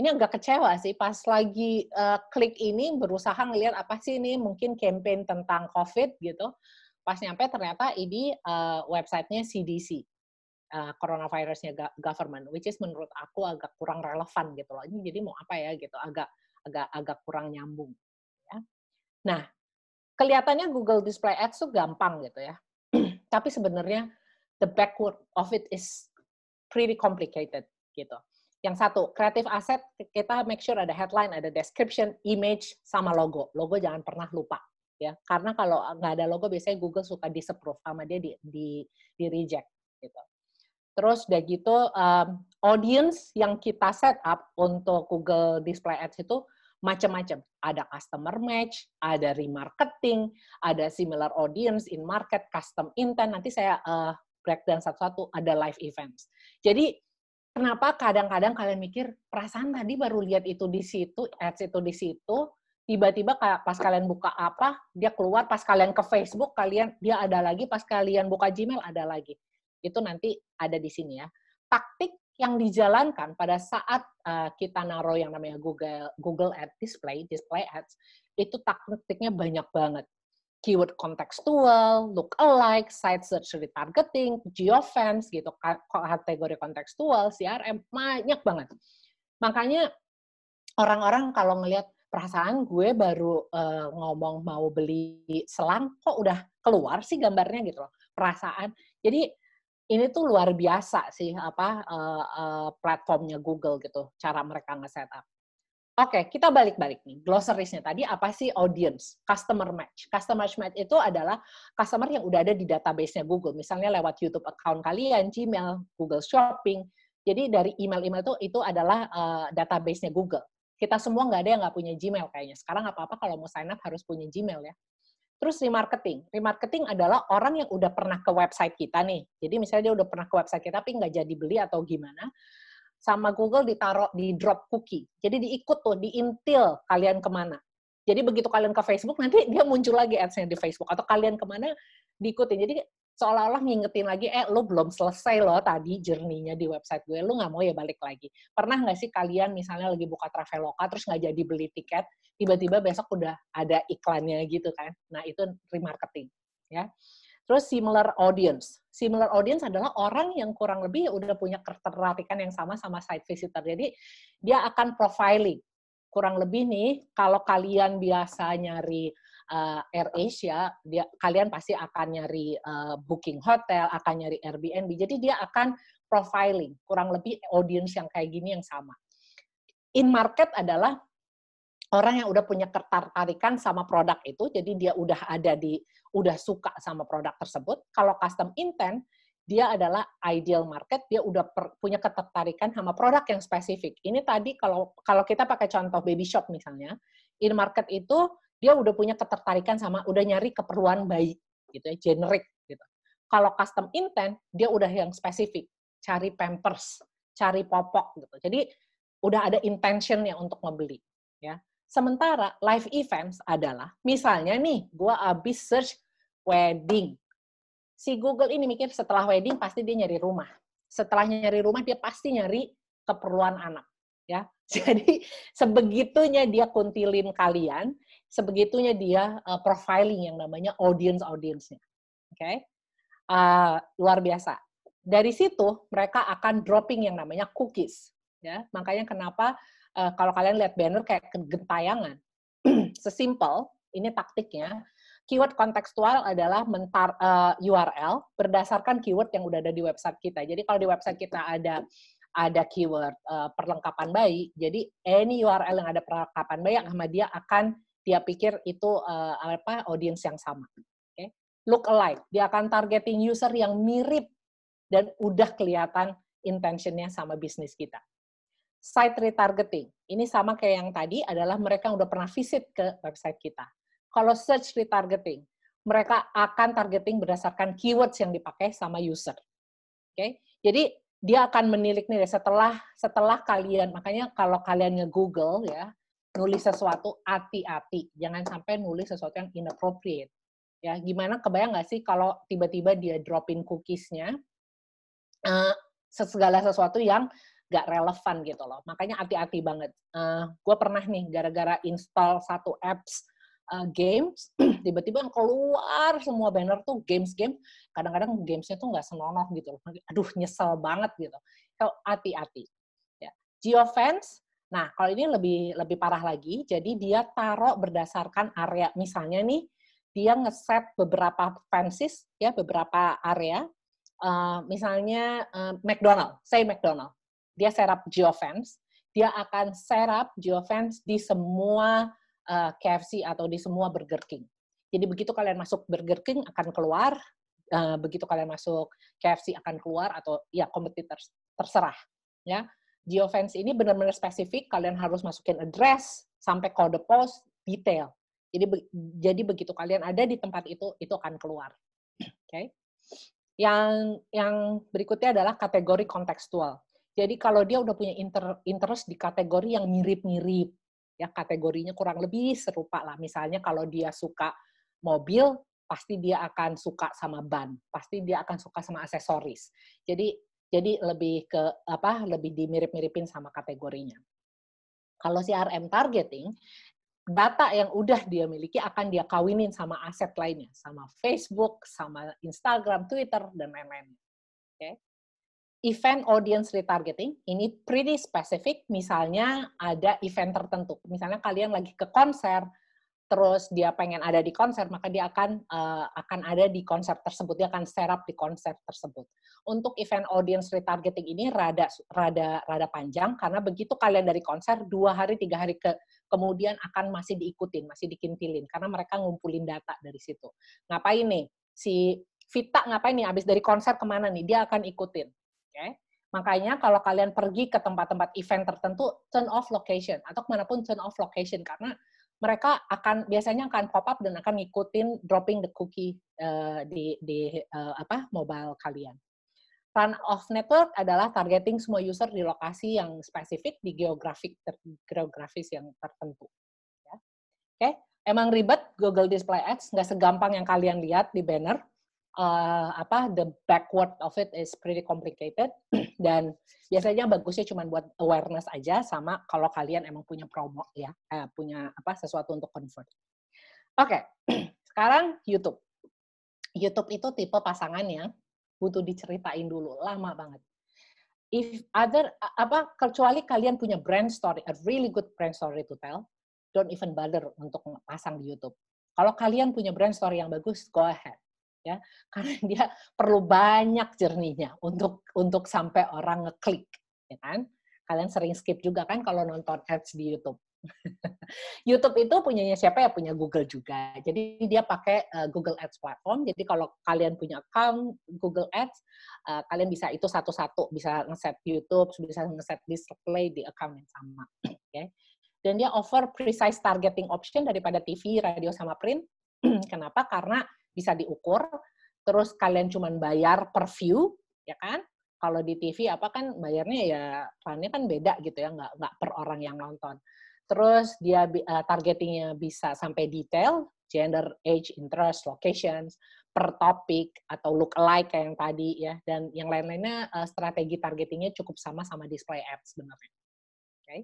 ini agak kecewa sih pas lagi uh, klik ini berusaha ngelihat apa sih ini mungkin campaign tentang COVID gitu. Pas nyampe ternyata ini uh, websitenya CDC uh, coronavirusnya government, which is menurut aku agak kurang relevan gitu loh. Ini jadi mau apa ya gitu, agak agak agak kurang nyambung. Ya. Nah, kelihatannya Google Display Ads tuh gampang gitu ya, tapi sebenarnya the backward of it is pretty complicated gitu. Yang satu, creative asset kita make sure ada headline, ada description, image, sama logo. Logo jangan pernah lupa ya, karena kalau nggak ada logo biasanya Google suka disapprove sama dia di di, di reject gitu. Terus udah gitu um, audience yang kita set up untuk Google Display Ads itu macam-macam. Ada customer match, ada remarketing, ada similar audience in market, custom intent. Nanti saya uh, breakdown satu-satu. Ada live events. Jadi kenapa kadang-kadang kalian mikir perasaan tadi baru lihat itu di situ, ads itu di situ, tiba-tiba pas kalian buka apa, dia keluar, pas kalian ke Facebook, kalian dia ada lagi, pas kalian buka Gmail ada lagi itu nanti ada di sini ya. Taktik yang dijalankan pada saat uh, kita naruh yang namanya Google Google Ad Display, Display Ads, itu taktiknya banyak banget. Keyword kontekstual, look alike, site search retargeting, geofence gitu, kategori kontekstual, CRM, banyak banget. Makanya orang-orang kalau ngelihat perasaan gue baru uh, ngomong mau beli selang, kok udah keluar sih gambarnya gitu loh. Perasaan. Jadi ini tuh luar biasa sih apa uh, uh, platformnya Google gitu, cara mereka nge-setup. Oke, okay, kita balik-balik nih. Glossariesnya tadi apa sih audience? Customer match. Customer match itu adalah customer yang udah ada di database-nya Google. Misalnya lewat YouTube account kalian, Gmail, Google Shopping. Jadi dari email-email itu itu adalah uh, database-nya Google. Kita semua nggak ada yang nggak punya Gmail kayaknya. Sekarang apa-apa kalau mau sign up harus punya Gmail ya. Terus remarketing. Remarketing adalah orang yang udah pernah ke website kita nih. Jadi misalnya dia udah pernah ke website kita tapi nggak jadi beli atau gimana. Sama Google ditaruh di drop cookie. Jadi diikut tuh, diintil kalian ke mana. Jadi begitu kalian ke Facebook, nanti dia muncul lagi ads-nya di Facebook. Atau kalian ke mana, diikutin. Jadi seolah-olah ngingetin lagi, eh lo belum selesai loh tadi journey-nya di website gue, lo nggak mau ya balik lagi. Pernah nggak sih kalian misalnya lagi buka Traveloka, terus nggak jadi beli tiket, tiba-tiba besok udah ada iklannya gitu kan. Nah itu remarketing. ya. Terus similar audience. Similar audience adalah orang yang kurang lebih udah punya ketertarikan yang sama sama site visitor. Jadi dia akan profiling. Kurang lebih nih, kalau kalian biasa nyari uh, Air Asia, dia kalian pasti akan nyari uh, booking hotel, akan nyari Airbnb. Jadi dia akan profiling, kurang lebih audience yang kayak gini yang sama. In market adalah orang yang udah punya ketertarikan sama produk itu, jadi dia udah ada di, udah suka sama produk tersebut. Kalau custom intent, dia adalah ideal market, dia udah per, punya ketertarikan sama produk yang spesifik. Ini tadi kalau kalau kita pakai contoh baby shop misalnya, in market itu dia udah punya ketertarikan sama udah nyari keperluan bayi gitu ya generic gitu. Kalau custom intent dia udah yang spesifik cari pampers cari popok gitu. Jadi udah ada intentionnya untuk membeli ya. Sementara live events adalah misalnya nih gue abis search wedding. Si Google ini mikir setelah wedding pasti dia nyari rumah. Setelah nyari rumah dia pasti nyari keperluan anak ya. Jadi sebegitunya dia kuntilin kalian sebegitunya dia uh, profiling yang namanya audience audience-nya. Oke. Okay? Uh, luar biasa. Dari situ mereka akan dropping yang namanya cookies ya. Makanya kenapa uh, kalau kalian lihat banner kayak gentayangan. Sesimpel ini taktiknya keyword kontekstual adalah mentar uh, eh, URL berdasarkan keyword yang udah ada di website kita. Jadi kalau di website kita ada ada keyword uh, perlengkapan bayi, jadi any URL yang ada perlengkapan bayi sama dia akan dia pikir itu uh, apa audience yang sama. Okay? Look alike, dia akan targeting user yang mirip dan udah kelihatan intentionnya sama bisnis kita. Site retargeting, ini sama kayak yang tadi adalah mereka udah pernah visit ke website kita. Kalau search retargeting, mereka akan targeting berdasarkan keywords yang dipakai sama user. Oke, okay? jadi dia akan menilik nih setelah setelah kalian makanya kalau kalian nge-google ya nulis sesuatu hati-hati jangan sampai nulis sesuatu yang inappropriate ya gimana kebayang nggak sih kalau tiba-tiba dia dropin cookiesnya uh, segala sesuatu yang gak relevan gitu loh. Makanya hati-hati banget. Uh, eh, gue pernah nih gara-gara install satu apps uh, games, tiba-tiba yang keluar semua banner tuh games-game. Kadang-kadang gamesnya tuh nggak senonoh gitu loh. Aduh nyesel banget gitu. Kalau hati-hati. Ya. Geofence, nah kalau ini lebih lebih parah lagi. Jadi dia taruh berdasarkan area. Misalnya nih dia ngeset beberapa fences ya beberapa area uh, misalnya uh, McDonald, say McDonald, dia serap geofence, dia akan serap geofence di semua uh, eh, KFC atau di semua Burger King. Jadi begitu kalian masuk Burger King akan keluar, begitu kalian masuk KFC akan keluar atau ya kompetitor terserah. Ya, geofence ini benar-benar spesifik. Kalian harus masukin address sampai kode pos detail. Jadi be jadi begitu kalian ada di tempat itu, itu akan keluar. Oke. Okay? Yang yang berikutnya adalah kategori kontekstual. Jadi kalau dia udah punya inter, interest di kategori yang mirip-mirip, ya kategorinya kurang lebih serupa lah. Misalnya kalau dia suka mobil, pasti dia akan suka sama ban, pasti dia akan suka sama aksesoris. Jadi jadi lebih ke apa? Lebih dimirip-miripin sama kategorinya. Kalau CRM targeting, data yang udah dia miliki akan dia kawinin sama aset lainnya, sama Facebook, sama Instagram, Twitter, dan lain-lain. Oke. Okay? Event audience retargeting ini pretty specific. Misalnya ada event tertentu. Misalnya kalian lagi ke konser, terus dia pengen ada di konser, maka dia akan uh, akan ada di konser tersebut, dia akan serap di konser tersebut. Untuk event audience retargeting ini rada rada rada panjang karena begitu kalian dari konser dua hari tiga hari ke kemudian akan masih diikutin, masih dikintilin karena mereka ngumpulin data dari situ. Ngapain nih si Vita ngapain nih abis dari konser ke mana nih? Dia akan ikutin. Oke. Okay? Makanya kalau kalian pergi ke tempat-tempat event tertentu, turn off location atau ke mana pun turn off location karena mereka akan biasanya akan pop up dan akan ngikutin dropping the cookie uh, di di uh, apa mobile kalian. Run off network adalah targeting semua user di lokasi yang spesifik di geografik ter, geografis yang tertentu. Ya. Oke, okay? emang ribet Google Display Ads, nggak segampang yang kalian lihat di banner uh, apa the backward of it is pretty complicated dan biasanya bagusnya cuma buat awareness aja sama kalau kalian emang punya promo ya eh, punya apa sesuatu untuk convert. Oke, okay. sekarang YouTube. YouTube itu tipe pasangan yang butuh diceritain dulu lama banget. If other apa kecuali kalian punya brand story, a really good brand story to tell, don't even bother untuk pasang di YouTube. Kalau kalian punya brand story yang bagus, go ahead ya. Karena dia perlu banyak jernihnya untuk untuk sampai orang ngeklik ya kan? Kalian sering skip juga kan kalau nonton ads di YouTube. YouTube itu punyanya siapa ya? Punya Google juga. Jadi dia pakai uh, Google Ads platform. Jadi kalau kalian punya account Google Ads uh, kalian bisa itu satu-satu. Bisa ngeset YouTube bisa ngeset display di account yang sama oke? Dan dia offer precise targeting option daripada TV radio sama print. Kenapa? Karena bisa diukur, terus kalian cuma bayar per view, ya kan? Kalau di TV apa kan bayarnya ya plannya kan beda gitu ya, nggak nggak per orang yang nonton. Terus dia uh, targetingnya bisa sampai detail, gender, age, interest, locations, per topik atau look alike kayak yang tadi ya, dan yang lain-lainnya uh, strategi targetingnya cukup sama sama display ads sebenarnya. Oke. Okay?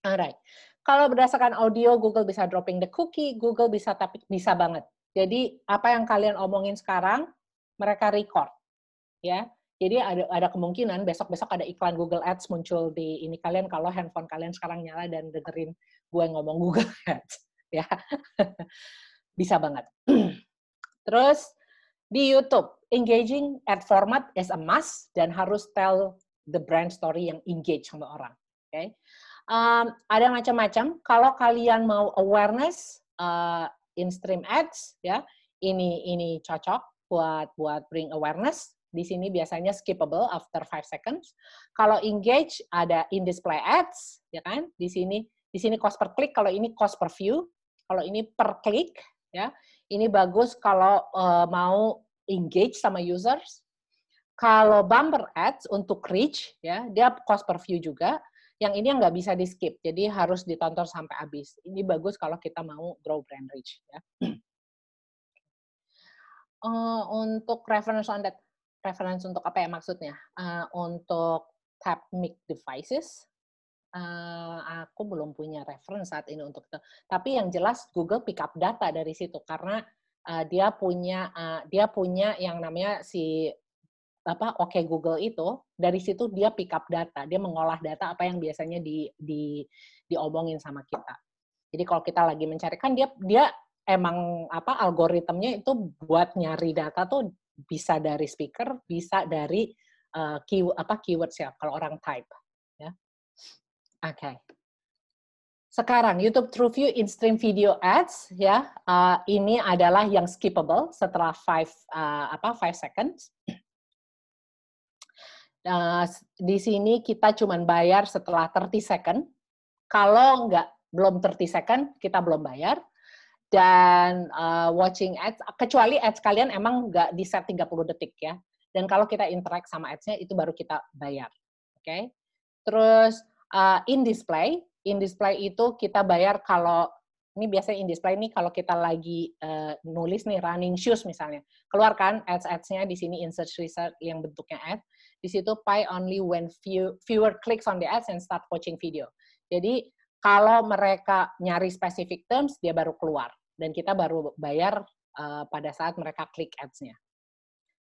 Alright. Kalau berdasarkan audio, Google bisa dropping the cookie, Google bisa tapi bisa banget jadi apa yang kalian omongin sekarang, mereka record, ya. Jadi ada ada kemungkinan besok-besok ada iklan Google Ads muncul di ini kalian kalau handphone kalian sekarang nyala dan dengerin gue ngomong Google Ads, ya. bisa banget. Terus di YouTube, engaging ad format is a must dan harus tell the brand story yang engage sama orang. Oke, okay? um, ada macam-macam. Kalau kalian mau awareness uh, in stream ads, ya ini ini cocok buat buat bring awareness. Di sini biasanya skippable after 5 seconds. Kalau engage ada in display ads, ya kan? Di sini di sini cost per click, kalau ini cost per view. Kalau ini per click, ya. Ini bagus kalau uh, mau engage sama users. Kalau bumper ads untuk reach, ya, dia cost per view juga. Yang ini yang nggak bisa di skip, jadi harus ditonton sampai habis. Ini bagus kalau kita mau grow brand reach. Ya. Uh, untuk reference on that, reference untuk apa ya maksudnya? Uh, untuk tap mic devices, uh, aku belum punya reference saat ini untuk itu. Tapi yang jelas Google pick up data dari situ karena uh, dia punya uh, dia punya yang namanya si apa oke okay Google itu dari situ dia pick up data dia mengolah data apa yang biasanya di di diomongin sama kita. Jadi kalau kita lagi mencari kan dia dia emang apa algoritmnya itu buat nyari data tuh bisa dari speaker bisa dari uh, key apa keywords ya kalau orang type ya. Oke. Okay. sekarang YouTube TrueView in-stream video ads ya uh, ini adalah yang skippable setelah five uh, apa five seconds Uh, di sini kita cuma bayar setelah 30 second. Kalau nggak belum 30 second, kita belum bayar. Dan uh, watching ads, kecuali ads kalian emang nggak di set 30 detik ya. Dan kalau kita interact sama ads-nya, itu baru kita bayar. Oke. Okay? Terus uh, in display, in display itu kita bayar kalau ini biasanya in display ini kalau kita lagi uh, nulis nih running shoes misalnya, keluarkan ads-ads-nya di sini insert result yang bentuknya ad di situ pay only when few, fewer clicks on the ads and start watching video. Jadi kalau mereka nyari specific terms, dia baru keluar. Dan kita baru bayar uh, pada saat mereka klik ads-nya.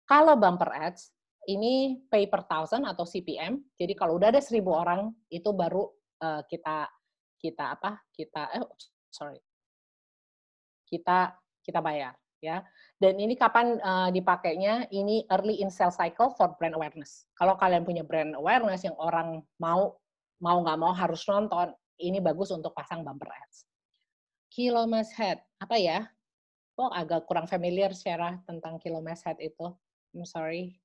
Kalau bumper ads, ini pay per thousand atau CPM. Jadi kalau udah ada seribu orang, itu baru uh, kita kita apa? Kita eh sorry. Kita kita bayar ya. Dan ini kapan uh, dipakainya? Ini early in sales cycle for brand awareness. Kalau kalian punya brand awareness yang orang mau mau nggak mau harus nonton, ini bagus untuk pasang bumper ads. Kilo head, apa ya? Kok agak kurang familiar secara tentang kilo head itu. I'm sorry.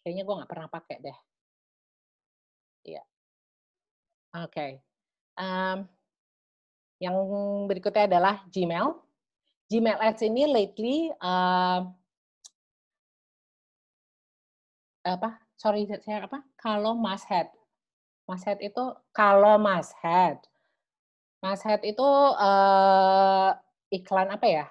Kayaknya gue nggak pernah pakai deh. Iya. Oke. Okay. Um, yang berikutnya adalah Gmail. Gmail Ads ini lately uh, apa? Sorry saya apa? Kalau Mas Head. Mas Head itu kalau Mas Head. Mas Head itu uh, iklan apa ya?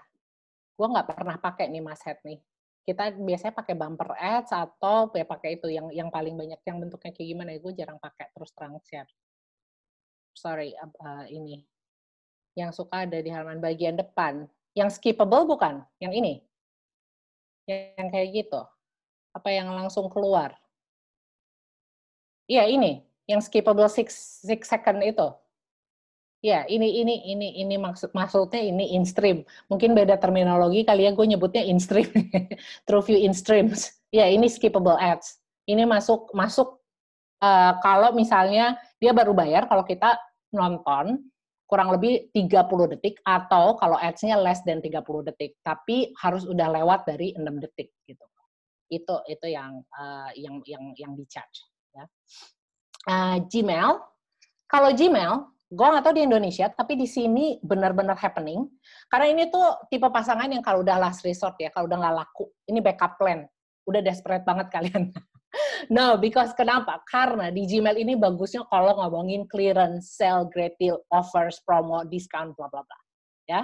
Gue nggak pernah pakai nih Mas Head nih. Kita biasanya pakai bumper ads atau ya pakai itu yang yang paling banyak yang bentuknya kayak gimana ya gue jarang pakai terus terang share. Sorry uh, ini yang suka ada di halaman bagian depan yang skippable bukan? Yang ini? Yang kayak gitu? Apa yang langsung keluar? Iya, ini. Yang skippable six, six second itu. Ya, ini ini ini ini maksud maksudnya ini in stream. Mungkin beda terminologi kali ya gue nyebutnya in stream. True view in streams. Ya, ini skippable ads. Ini masuk masuk uh, kalau misalnya dia baru bayar kalau kita nonton kurang lebih 30 detik atau kalau ads-nya less than 30 detik, tapi harus udah lewat dari 6 detik gitu. Itu itu yang uh, yang yang yang di charge ya. Uh, Gmail, kalau Gmail, gue nggak tahu di Indonesia, tapi di sini benar-benar happening. Karena ini tuh tipe pasangan yang kalau udah last resort ya, kalau udah nggak laku, ini backup plan. Udah desperate banget kalian. no, because kenapa? Karena di Gmail ini bagusnya kalau ngomongin clearance, sale, great deal, offers, promo, discount, bla bla bla. Ya.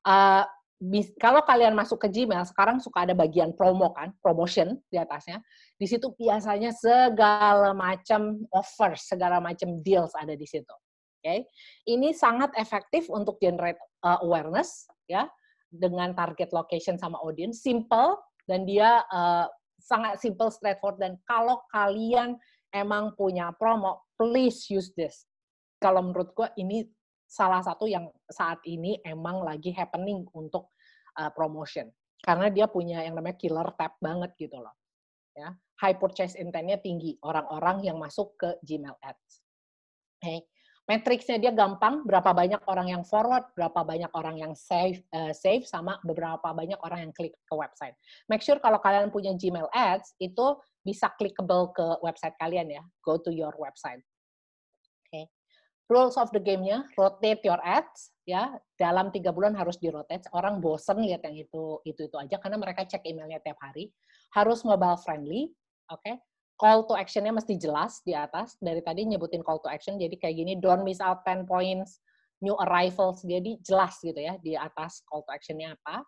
Uh, bis, kalau kalian masuk ke Gmail, sekarang suka ada bagian promo kan, promotion di atasnya. Di situ biasanya segala macam offers, segala macam deals ada di situ. Oke, okay? ini sangat efektif untuk generate uh, awareness ya dengan target location sama audience, simple dan dia uh, sangat simple, straightforward. Dan kalau kalian emang punya promo, please use this. Kalau menurut gue ini salah satu yang saat ini emang lagi happening untuk uh, promotion karena dia punya yang namanya killer tab banget gitu loh ya high purchase intentnya tinggi orang-orang yang masuk ke Gmail Ads. Okay. Matriksnya dia gampang, berapa banyak orang yang forward, berapa banyak orang yang save, uh, save, sama beberapa banyak orang yang klik ke website. Make sure kalau kalian punya Gmail Ads, itu bisa clickable ke website kalian ya. Go to your website. Okay. Rules of the game-nya, rotate your ads, ya dalam tiga bulan harus di rotate. Orang bosen lihat yang itu itu itu aja karena mereka cek emailnya tiap hari. Harus mobile friendly, oke. Okay? Call to actionnya mesti jelas di atas. Dari tadi nyebutin call to action, jadi kayak gini, don't miss out 10 points, new arrivals, jadi jelas gitu ya di atas call to actionnya apa.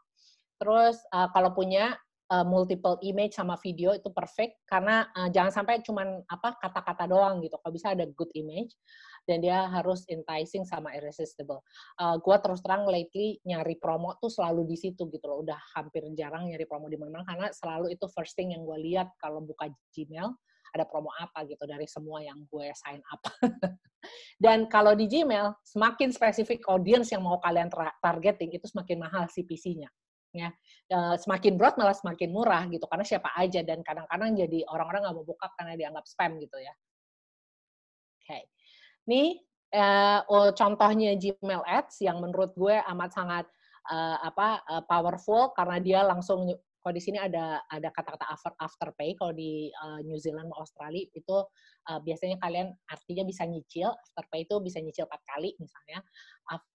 Terus uh, kalau punya uh, multiple image sama video itu perfect karena uh, jangan sampai cuman apa kata-kata doang gitu. Kalau bisa ada good image dan dia harus enticing sama irresistible. Uh, gua terus terang lately nyari promo tuh selalu di situ gitu loh. Udah hampir jarang nyari promo di mana karena selalu itu first thing yang gue lihat kalau buka Gmail ada promo apa gitu dari semua yang gue sign up. Dan kalau di Gmail, semakin spesifik audience yang mau kalian targeting itu semakin mahal CPC-nya. Ya, uh, semakin broad malah semakin murah gitu karena siapa aja dan kadang-kadang jadi orang-orang nggak mau buka karena dianggap spam gitu ya. Oke. Okay. Nih uh, contohnya Gmail Ads yang menurut gue amat sangat uh, apa uh, powerful karena dia langsung kalau di sini ada ada kata-kata after after pay. Kalau di uh, New Zealand atau Australia itu uh, biasanya kalian artinya bisa nyicil after pay itu bisa nyicil empat kali misalnya.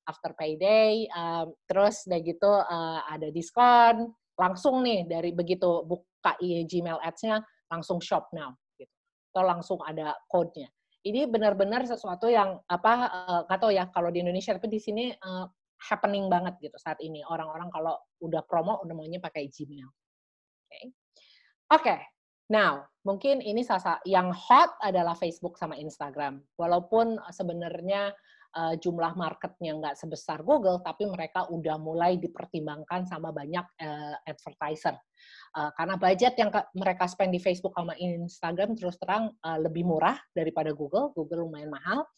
After payday um, terus dari gitu uh, ada diskon. Langsung nih dari begitu buka Gmail Ads-nya langsung shop now gitu. Atau langsung ada code-nya ini benar-benar sesuatu yang apa uh, tahu ya kalau di Indonesia tapi di sini uh, happening banget gitu saat ini orang-orang kalau udah promo udah maunya pakai Gmail. Oke, okay. oke. Okay. Now, mungkin ini salah yang hot adalah Facebook sama Instagram. Walaupun sebenarnya uh, jumlah marketnya nggak sebesar Google, tapi mereka udah mulai dipertimbangkan sama banyak uh, advertiser. Uh, karena budget yang mereka spend di Facebook sama Instagram terus terang uh, lebih murah daripada Google. Google lumayan mahal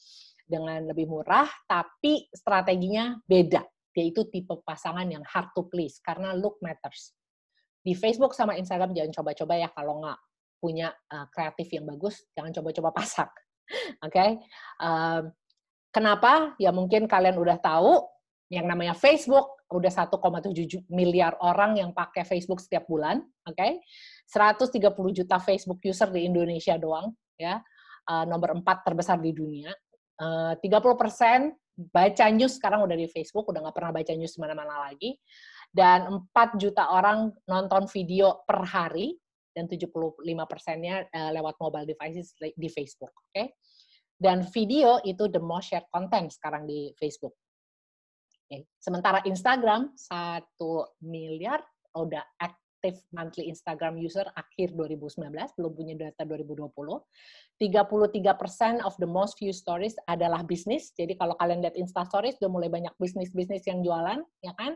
dengan lebih murah, tapi strateginya beda. Yaitu tipe pasangan yang hard to please, karena look matters. Di Facebook sama Instagram jangan coba-coba ya kalau nggak punya uh, kreatif yang bagus, jangan coba-coba pasak. Oke, okay? um, Kenapa? Ya mungkin kalian udah tahu yang namanya Facebook udah 1,7 miliar orang yang pakai Facebook setiap bulan, oke? Okay? 130 juta Facebook user di Indonesia doang, ya. Uh, nomor 4 terbesar di dunia. Uh, 30 persen baca news sekarang udah di Facebook, udah nggak pernah baca news mana-mana lagi. Dan 4 juta orang nonton video per hari, dan 75 persennya uh, lewat mobile devices di Facebook, oke? Okay? Dan video itu the most shared content sekarang di Facebook. Okay. Sementara Instagram, satu miliar udah active monthly Instagram user akhir 2019, belum punya data 2020. 33% of the most view stories adalah bisnis. Jadi kalau kalian lihat Insta Stories, udah mulai banyak bisnis-bisnis yang jualan, ya kan?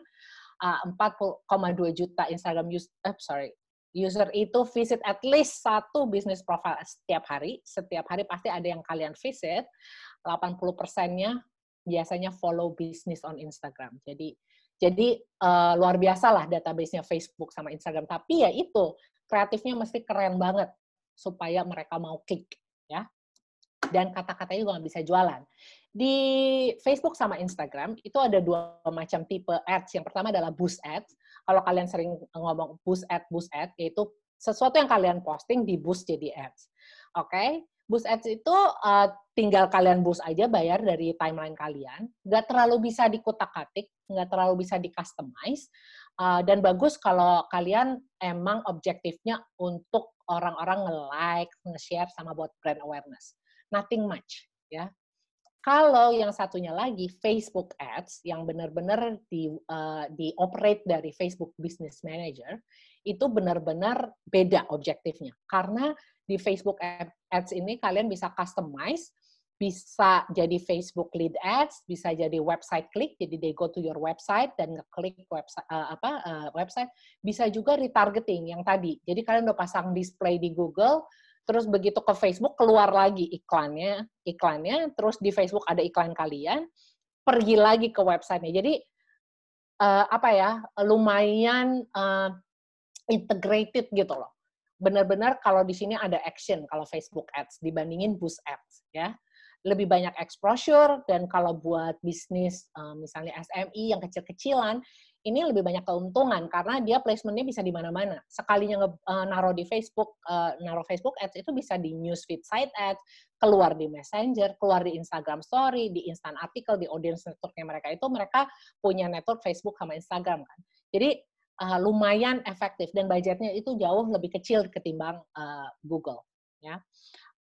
Uh, 4,2 juta Instagram use, uh, sorry, user itu visit at least satu bisnis profile setiap hari. Setiap hari pasti ada yang kalian visit. 80 persennya biasanya follow business on Instagram. Jadi jadi uh, luar biasa lah database-nya Facebook sama Instagram. Tapi ya itu kreatifnya mesti keren banget supaya mereka mau klik ya. Dan kata-katanya juga nggak bisa jualan. Di Facebook sama Instagram itu ada dua macam tipe ads. Yang pertama adalah boost ads kalau kalian sering ngomong boost ad, boost ad, yaitu sesuatu yang kalian posting di boost jadi ads. Oke, okay? boost ads itu uh, tinggal kalian boost aja bayar dari timeline kalian. Nggak terlalu bisa dikutak-katik, nggak terlalu bisa di-customize. Uh, dan bagus kalau kalian emang objektifnya untuk orang-orang nge-like, nge-share, sama buat brand awareness. Nothing much, ya. Kalau yang satunya lagi Facebook Ads yang benar-benar di uh, di operate dari Facebook Business Manager itu benar-benar beda objektifnya. Karena di Facebook Ads ini kalian bisa customize bisa jadi Facebook lead ads, bisa jadi website klik, jadi they go to your website dan ngeklik website uh, apa uh, website, bisa juga retargeting yang tadi. Jadi kalian udah pasang display di Google, terus begitu ke Facebook keluar lagi iklannya, iklannya, terus di Facebook ada iklan kalian, pergi lagi ke websitenya. Jadi uh, apa ya lumayan uh, integrated gitu loh. Benar-benar kalau di sini ada action kalau Facebook Ads dibandingin Boost Ads ya lebih banyak exposure dan kalau buat bisnis uh, misalnya SMI yang kecil-kecilan ini lebih banyak keuntungan karena dia placementnya bisa di mana-mana. Sekalinya nge, uh, di Facebook, uh, naruh Facebook Ads itu bisa di newsfeed site ads, keluar di Messenger, keluar di Instagram Story, di instant article, di audience networknya mereka itu mereka punya network Facebook sama Instagram kan. Jadi uh, lumayan efektif dan budgetnya itu jauh lebih kecil ketimbang uh, Google. Ya.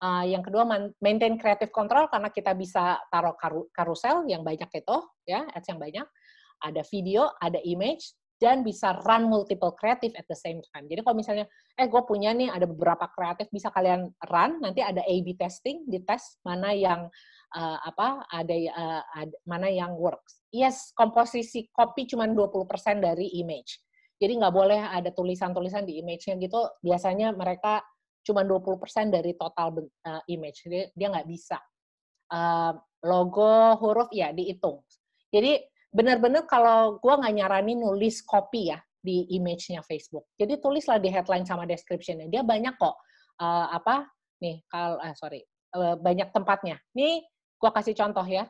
Uh, yang kedua maintain creative control karena kita bisa taruh karu karusel yang banyak itu ya ads yang banyak ada video ada image dan bisa run multiple creative at the same time. Jadi kalau misalnya, eh gue punya nih ada beberapa kreatif bisa kalian run, nanti ada A/B testing, di tes mana yang uh, apa ada, uh, ada mana yang works. Yes, komposisi copy cuma 20% dari image. Jadi nggak boleh ada tulisan-tulisan di image-nya gitu. Biasanya mereka cuma 20% dari total uh, image. Dia dia nggak bisa. Uh, logo, huruf ya dihitung. Jadi benar-benar kalau gue nggak nyaranin nulis copy ya di image-nya Facebook. Jadi tulislah di headline sama description-nya. Dia banyak kok uh, apa nih kalau uh, sorry uh, banyak tempatnya. Nih gue kasih contoh ya.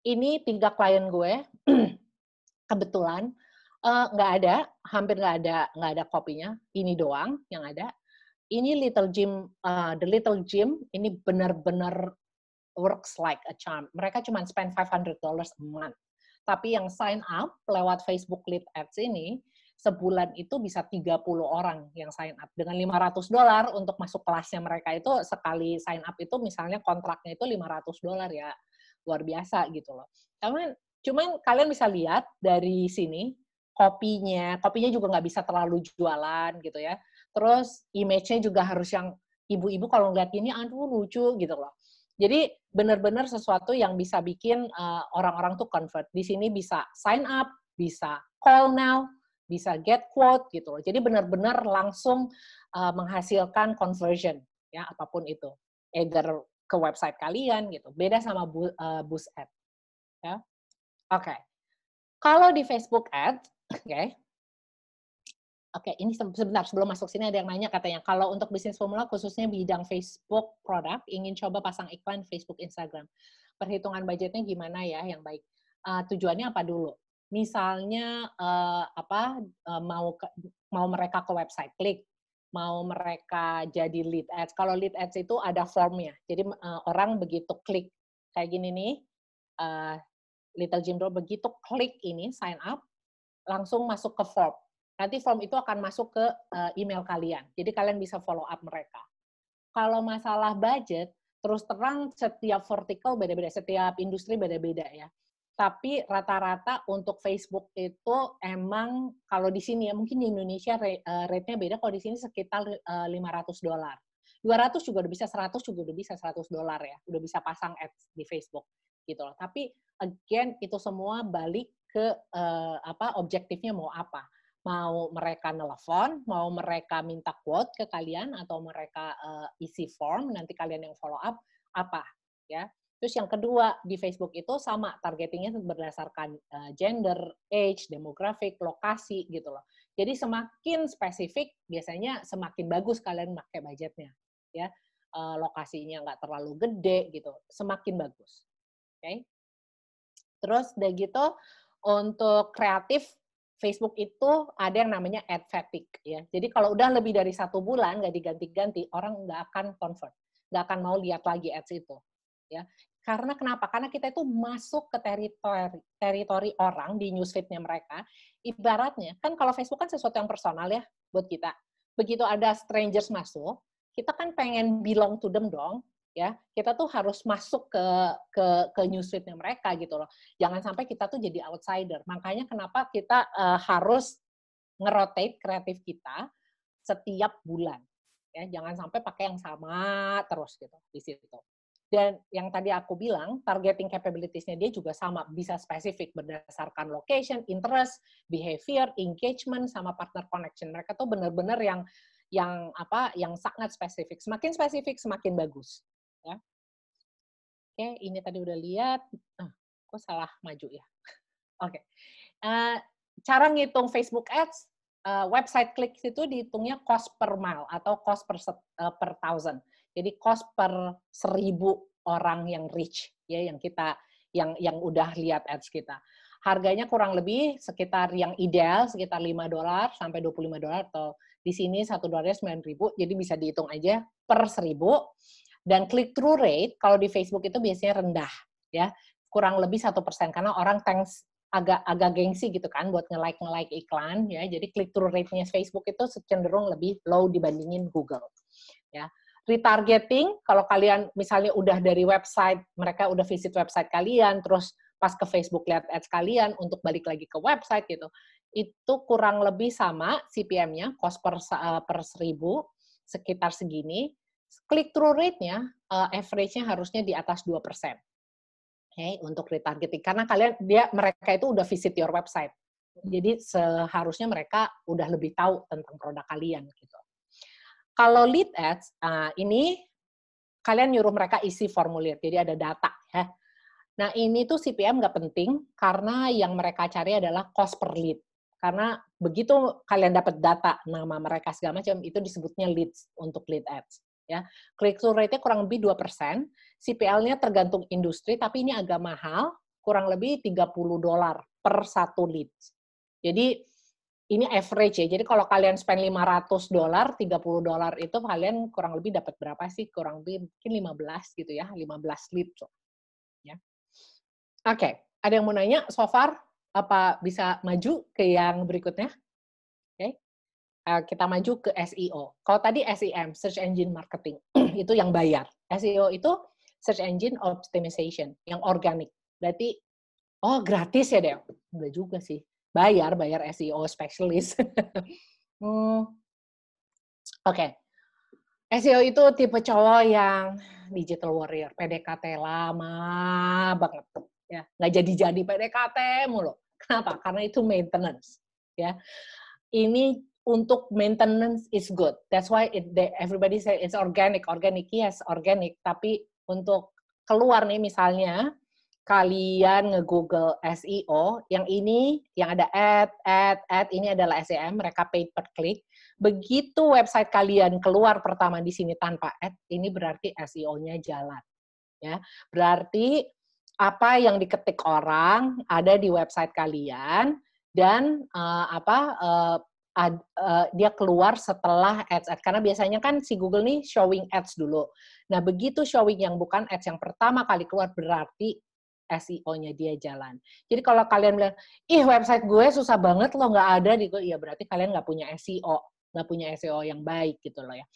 Ini tiga klien gue kebetulan nggak uh, ada, hampir nggak ada nggak ada kopinya. Ini doang yang ada ini Little Gym, uh, The Little Gym, ini benar-benar works like a charm. Mereka cuma spend $500 a month. Tapi yang sign up lewat Facebook Lead Ads ini, sebulan itu bisa 30 orang yang sign up. Dengan 500 dolar untuk masuk kelasnya mereka itu, sekali sign up itu misalnya kontraknya itu 500 dolar ya. Luar biasa gitu loh. Cuman, cuman kalian bisa lihat dari sini, kopinya, kopinya juga nggak bisa terlalu jualan gitu ya Terus image-nya juga harus yang ibu-ibu kalau ngeliat ini, aduh lucu gitu loh. Jadi benar-benar sesuatu yang bisa bikin uh, orang-orang tuh convert. Di sini bisa sign up, bisa call now, bisa get quote gitu loh. Jadi benar-benar langsung uh, menghasilkan conversion ya apa pun itu. Either ke website kalian gitu. Beda sama bu, uh, boost ad. Ya. Oke. Okay. Kalau di Facebook Ads, oke, okay, Oke, ini sebentar sebelum masuk sini ada yang nanya katanya kalau untuk bisnis formula khususnya bidang Facebook produk ingin coba pasang iklan Facebook Instagram. Perhitungan budgetnya gimana ya yang baik? Uh, tujuannya apa dulu? Misalnya uh, apa uh, mau ke, mau mereka ke website klik, mau mereka jadi lead ads. Kalau lead ads itu ada formnya. Jadi uh, orang begitu klik kayak gini nih, uh, Little Jim begitu klik ini sign up langsung masuk ke form Nanti form itu akan masuk ke uh, email kalian. Jadi kalian bisa follow up mereka. Kalau masalah budget, terus terang setiap vertical beda-beda, setiap industri beda-beda ya. Tapi rata-rata untuk Facebook itu emang kalau di sini ya mungkin di Indonesia eh, rate-nya beda. Kalau di sini sekitar 500 eh, dolar. 200 juga udah bisa, 100 juga udah bisa 100 dolar ya. Udah bisa pasang ads di Facebook gitu loh. Tapi again itu semua balik ke uh, apa objektifnya mau apa mau mereka nelfon, mau mereka minta quote ke kalian atau mereka uh, isi form nanti kalian yang follow up apa ya. Terus yang kedua di Facebook itu sama targetingnya berdasarkan uh, gender, age, demografik, lokasi gitu loh. Jadi semakin spesifik biasanya semakin bagus kalian pakai budgetnya ya. Uh, lokasinya nggak terlalu gede gitu, semakin bagus. Oke. Okay? Terus udah gitu untuk kreatif Facebook itu ada yang namanya ad fatigue ya. Jadi kalau udah lebih dari satu bulan nggak diganti-ganti, orang nggak akan convert, nggak akan mau lihat lagi ads itu. Ya, karena kenapa? Karena kita itu masuk ke teritori teritori orang di newsfeednya mereka. Ibaratnya kan kalau Facebook kan sesuatu yang personal ya buat kita. Begitu ada strangers masuk, kita kan pengen belong to them dong ya kita tuh harus masuk ke ke ke newsfeednya mereka gitu loh. Jangan sampai kita tuh jadi outsider. Makanya kenapa kita uh, harus ngerotate kreatif kita setiap bulan ya. Jangan sampai pakai yang sama terus gitu di situ. Dan yang tadi aku bilang targeting capabilitiesnya dia juga sama bisa spesifik berdasarkan location, interest, behavior, engagement sama partner connection mereka tuh benar-benar yang yang apa yang sangat spesifik. Semakin spesifik semakin bagus Oke, ini tadi udah lihat. Ah, kok salah maju ya. Oke. Okay. Uh, cara ngitung Facebook Ads, uh, website klik itu dihitungnya cost per mile atau cost per uh, per thousand. Jadi cost per seribu orang yang reach ya yang kita yang yang udah lihat ads kita. Harganya kurang lebih sekitar yang ideal sekitar 5 dolar sampai 25 dolar atau di sini satu dolarnya 9 ribu, jadi bisa dihitung aja per seribu. Dan click through rate kalau di Facebook itu biasanya rendah ya. Kurang lebih satu persen karena orang thanks agak agak gengsi gitu kan buat nge-like nge-like iklan ya. Jadi click through rate-nya Facebook itu cenderung lebih low dibandingin Google ya. Retargeting kalau kalian misalnya udah dari website mereka udah visit website kalian terus pas ke Facebook lihat ads kalian untuk balik lagi ke website gitu itu kurang lebih sama CPM-nya cost per uh, per seribu sekitar segini click through rate-nya uh, average-nya harusnya di atas 2%. Oke, okay, untuk retargeting karena kalian dia mereka itu udah visit your website. Jadi seharusnya mereka udah lebih tahu tentang produk kalian gitu. Kalau lead ads, uh, ini kalian nyuruh mereka isi formulir, jadi ada data ya. Nah ini tuh CPM nggak penting karena yang mereka cari adalah cost per lead. Karena begitu kalian dapat data nama mereka segala macam itu disebutnya leads untuk lead ads. Ya, click through rate-nya kurang lebih 2%, CPL-nya tergantung industri, tapi ini agak mahal, kurang lebih 30 dolar per satu lead. Jadi ini average ya. Jadi kalau kalian spend 500 dolar, 30 dolar itu kalian kurang lebih dapat berapa sih? Kurang lebih mungkin 15 gitu ya, 15 lead. So. Ya. Oke, okay. ada yang mau nanya so far apa bisa maju ke yang berikutnya? Uh, kita maju ke SEO. Kalau tadi SEM, search engine marketing, itu yang bayar. SEO itu search engine optimization, yang organik. Berarti oh gratis ya, deh? Enggak juga sih bayar bayar SEO specialist. hmm. Oke. Okay. SEO itu tipe cowok yang digital warrior, PDKT lama banget ya, nggak jadi-jadi PDKT mulu. Kenapa? Karena itu maintenance ya. Ini untuk maintenance is good. That's why it, everybody say it's organic, organic yes, organic. Tapi untuk keluar nih misalnya kalian nge-google SEO, yang ini, yang ada ad, ad, ad, ini adalah SEM, mereka paid per click. Begitu website kalian keluar pertama di sini tanpa ad, ini berarti SEO-nya jalan. Ya, berarti apa yang diketik orang ada di website kalian dan uh, apa uh, ad, uh, dia keluar setelah ads, karena biasanya kan si Google nih showing ads dulu. Nah begitu showing yang bukan ads yang pertama kali keluar berarti SEO-nya dia jalan. Jadi kalau kalian bilang, ih website gue susah banget loh nggak ada di gue, ya berarti kalian nggak punya SEO, nggak punya SEO yang baik gitu loh ya.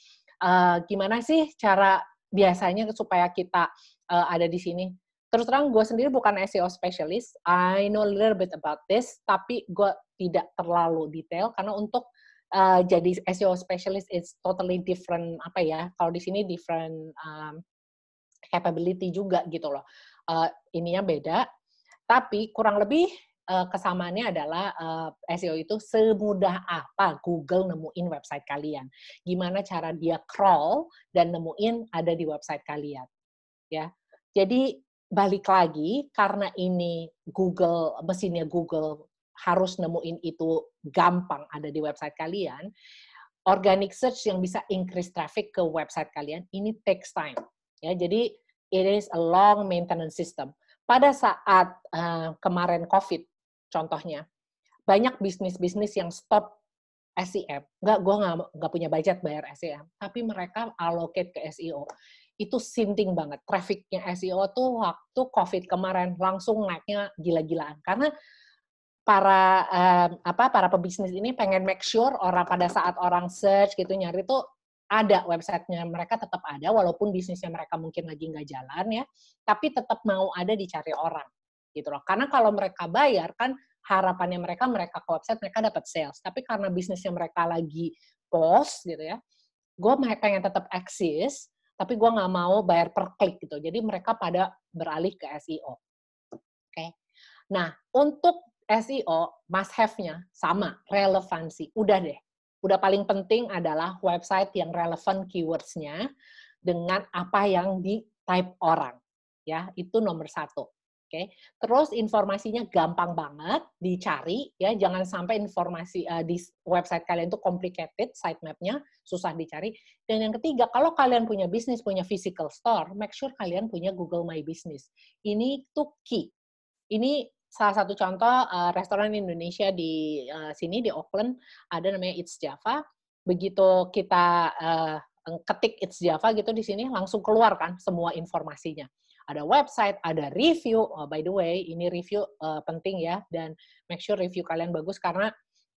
Uh, gimana sih cara biasanya supaya kita uh, ada di sini? Terus terang gue sendiri bukan SEO specialist, I know a little bit about this, tapi gue tidak terlalu detail karena untuk uh, jadi SEO specialist is totally different apa ya? Kalau di sini different um, capability juga gitu loh uh, ininya beda, tapi kurang lebih uh, kesamaannya adalah uh, SEO itu semudah apa Google nemuin website kalian. Gimana cara dia crawl dan nemuin ada di website kalian. Ya. Jadi balik lagi karena ini Google mesinnya Google harus nemuin itu gampang ada di website kalian. Organic search yang bisa increase traffic ke website kalian ini takes time. Ya, jadi it is a long maintenance system. Pada saat uh, kemarin COVID, contohnya, banyak bisnis-bisnis yang stop SEM. Nggak, gue nggak punya budget bayar SEM. Tapi mereka allocate ke SEO. Itu sinting banget. Trafficnya SEO tuh waktu COVID kemarin langsung naiknya gila-gilaan. Karena para um, apa para pebisnis ini pengen make sure orang pada saat orang search gitu nyari tuh ada websitenya. Mereka tetap ada walaupun bisnisnya mereka mungkin lagi nggak jalan ya tapi tetap mau ada dicari orang gitu loh. Karena kalau mereka bayar kan harapannya mereka mereka ke website mereka dapat sales. Tapi karena bisnisnya mereka lagi pos gitu ya gue pengen tetap eksis tapi gue nggak mau bayar per klik gitu. Jadi mereka pada beralih ke SEO oke. Okay? nah untuk SEO must have-nya sama relevansi udah deh udah paling penting adalah website yang relevan keywords-nya dengan apa yang di type orang. Ya, itu nomor satu. Oke. terus informasinya gampang banget dicari ya jangan sampai informasi uh, di website kalian itu complicated sitemapnya susah dicari dan yang ketiga kalau kalian punya bisnis punya physical store make sure kalian punya Google My Business ini tuh key ini salah satu contoh uh, restoran Indonesia di uh, sini di Auckland ada namanya It's Java begitu kita uh, ketik It's Java gitu di sini langsung keluar kan semua informasinya ada website, ada review. Oh, by the way, ini review uh, penting ya dan make sure review kalian bagus karena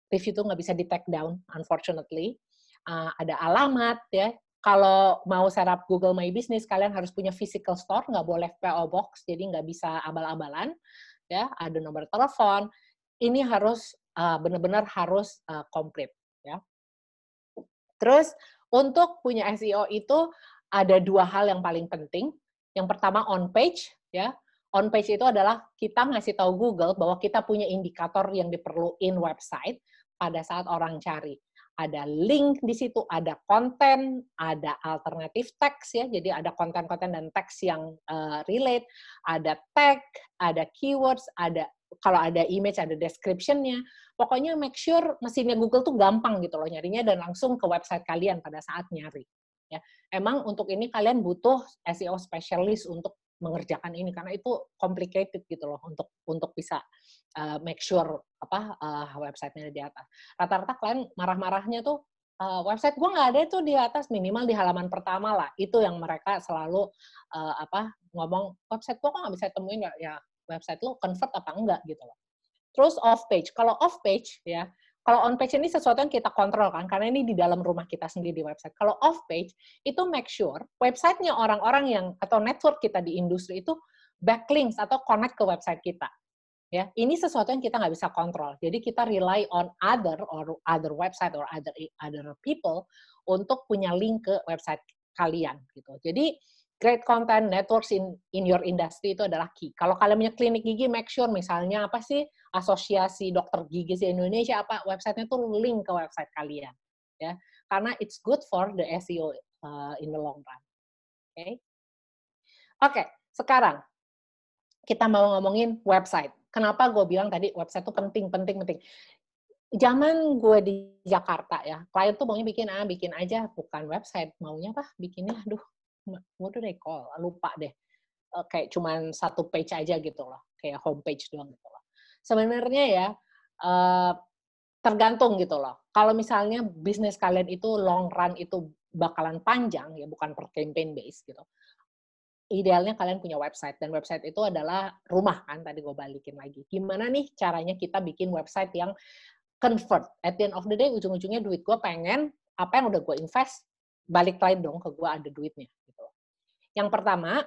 review itu nggak bisa di take down, unfortunately. Uh, ada alamat ya. Kalau mau setup Google My Business, kalian harus punya physical store, nggak boleh PO box, jadi nggak bisa abal-abalan. Ya, ada nomor telepon. Ini harus uh, benar-benar harus uh, komplit. Ya. Terus untuk punya SEO itu ada dua hal yang paling penting yang pertama on page, ya. On page itu adalah kita ngasih tahu Google bahwa kita punya indikator yang diperluin website pada saat orang cari. Ada link di situ, ada konten, ada alternatif teks ya. Jadi ada konten-konten dan teks yang uh, relate, ada tag, ada keywords, ada kalau ada image ada description-nya. Pokoknya make sure mesinnya Google tuh gampang gitu loh nyarinya dan langsung ke website kalian pada saat nyari ya. Emang untuk ini kalian butuh SEO specialist untuk mengerjakan ini karena itu complicated gitu loh untuk untuk bisa uh, make sure apa uh, websitenya di atas. Rata-rata kalian marah-marahnya tuh uh, website gua nggak ada tuh di atas minimal di halaman pertama lah. Itu yang mereka selalu uh, apa ngomong website gua kok nggak bisa temuin ya, ya website lo convert apa enggak gitu loh. Terus off page. Kalau off page ya kalau on page ini sesuatu yang kita kontrol kan, karena ini di dalam rumah kita sendiri di website. Kalau off page, itu make sure websitenya orang-orang yang atau network kita di industri itu backlinks atau connect ke website kita. Ya, ini sesuatu yang kita nggak bisa kontrol. Jadi kita rely on other or other website or other other people untuk punya link ke website kalian gitu. Jadi great content networks in in your industry itu adalah key. Kalau kalian punya klinik gigi, make sure misalnya apa sih asosiasi dokter gigi di Indonesia apa websitenya tuh link ke website kalian, ya. Karena it's good for the SEO uh, in the long run. Oke, okay? Okay, sekarang kita mau ngomongin website. Kenapa gue bilang tadi website itu penting, penting, penting. Zaman gue di Jakarta ya, klien tuh maunya bikin ah, bikin aja, bukan website. Maunya apa? Bikinnya, aduh, what do they call? Lupa deh. Uh, kayak cuman satu page aja gitu loh, kayak homepage doang gitu loh. Sebenarnya ya uh, tergantung gitu loh. Kalau misalnya bisnis kalian itu long run itu bakalan panjang ya, bukan per campaign base gitu. Idealnya kalian punya website dan website itu adalah rumah kan tadi gue balikin lagi. Gimana nih caranya kita bikin website yang convert? At the end of the day ujung-ujungnya duit gue pengen apa yang udah gue invest balik lagi dong ke gue ada duitnya. Yang pertama,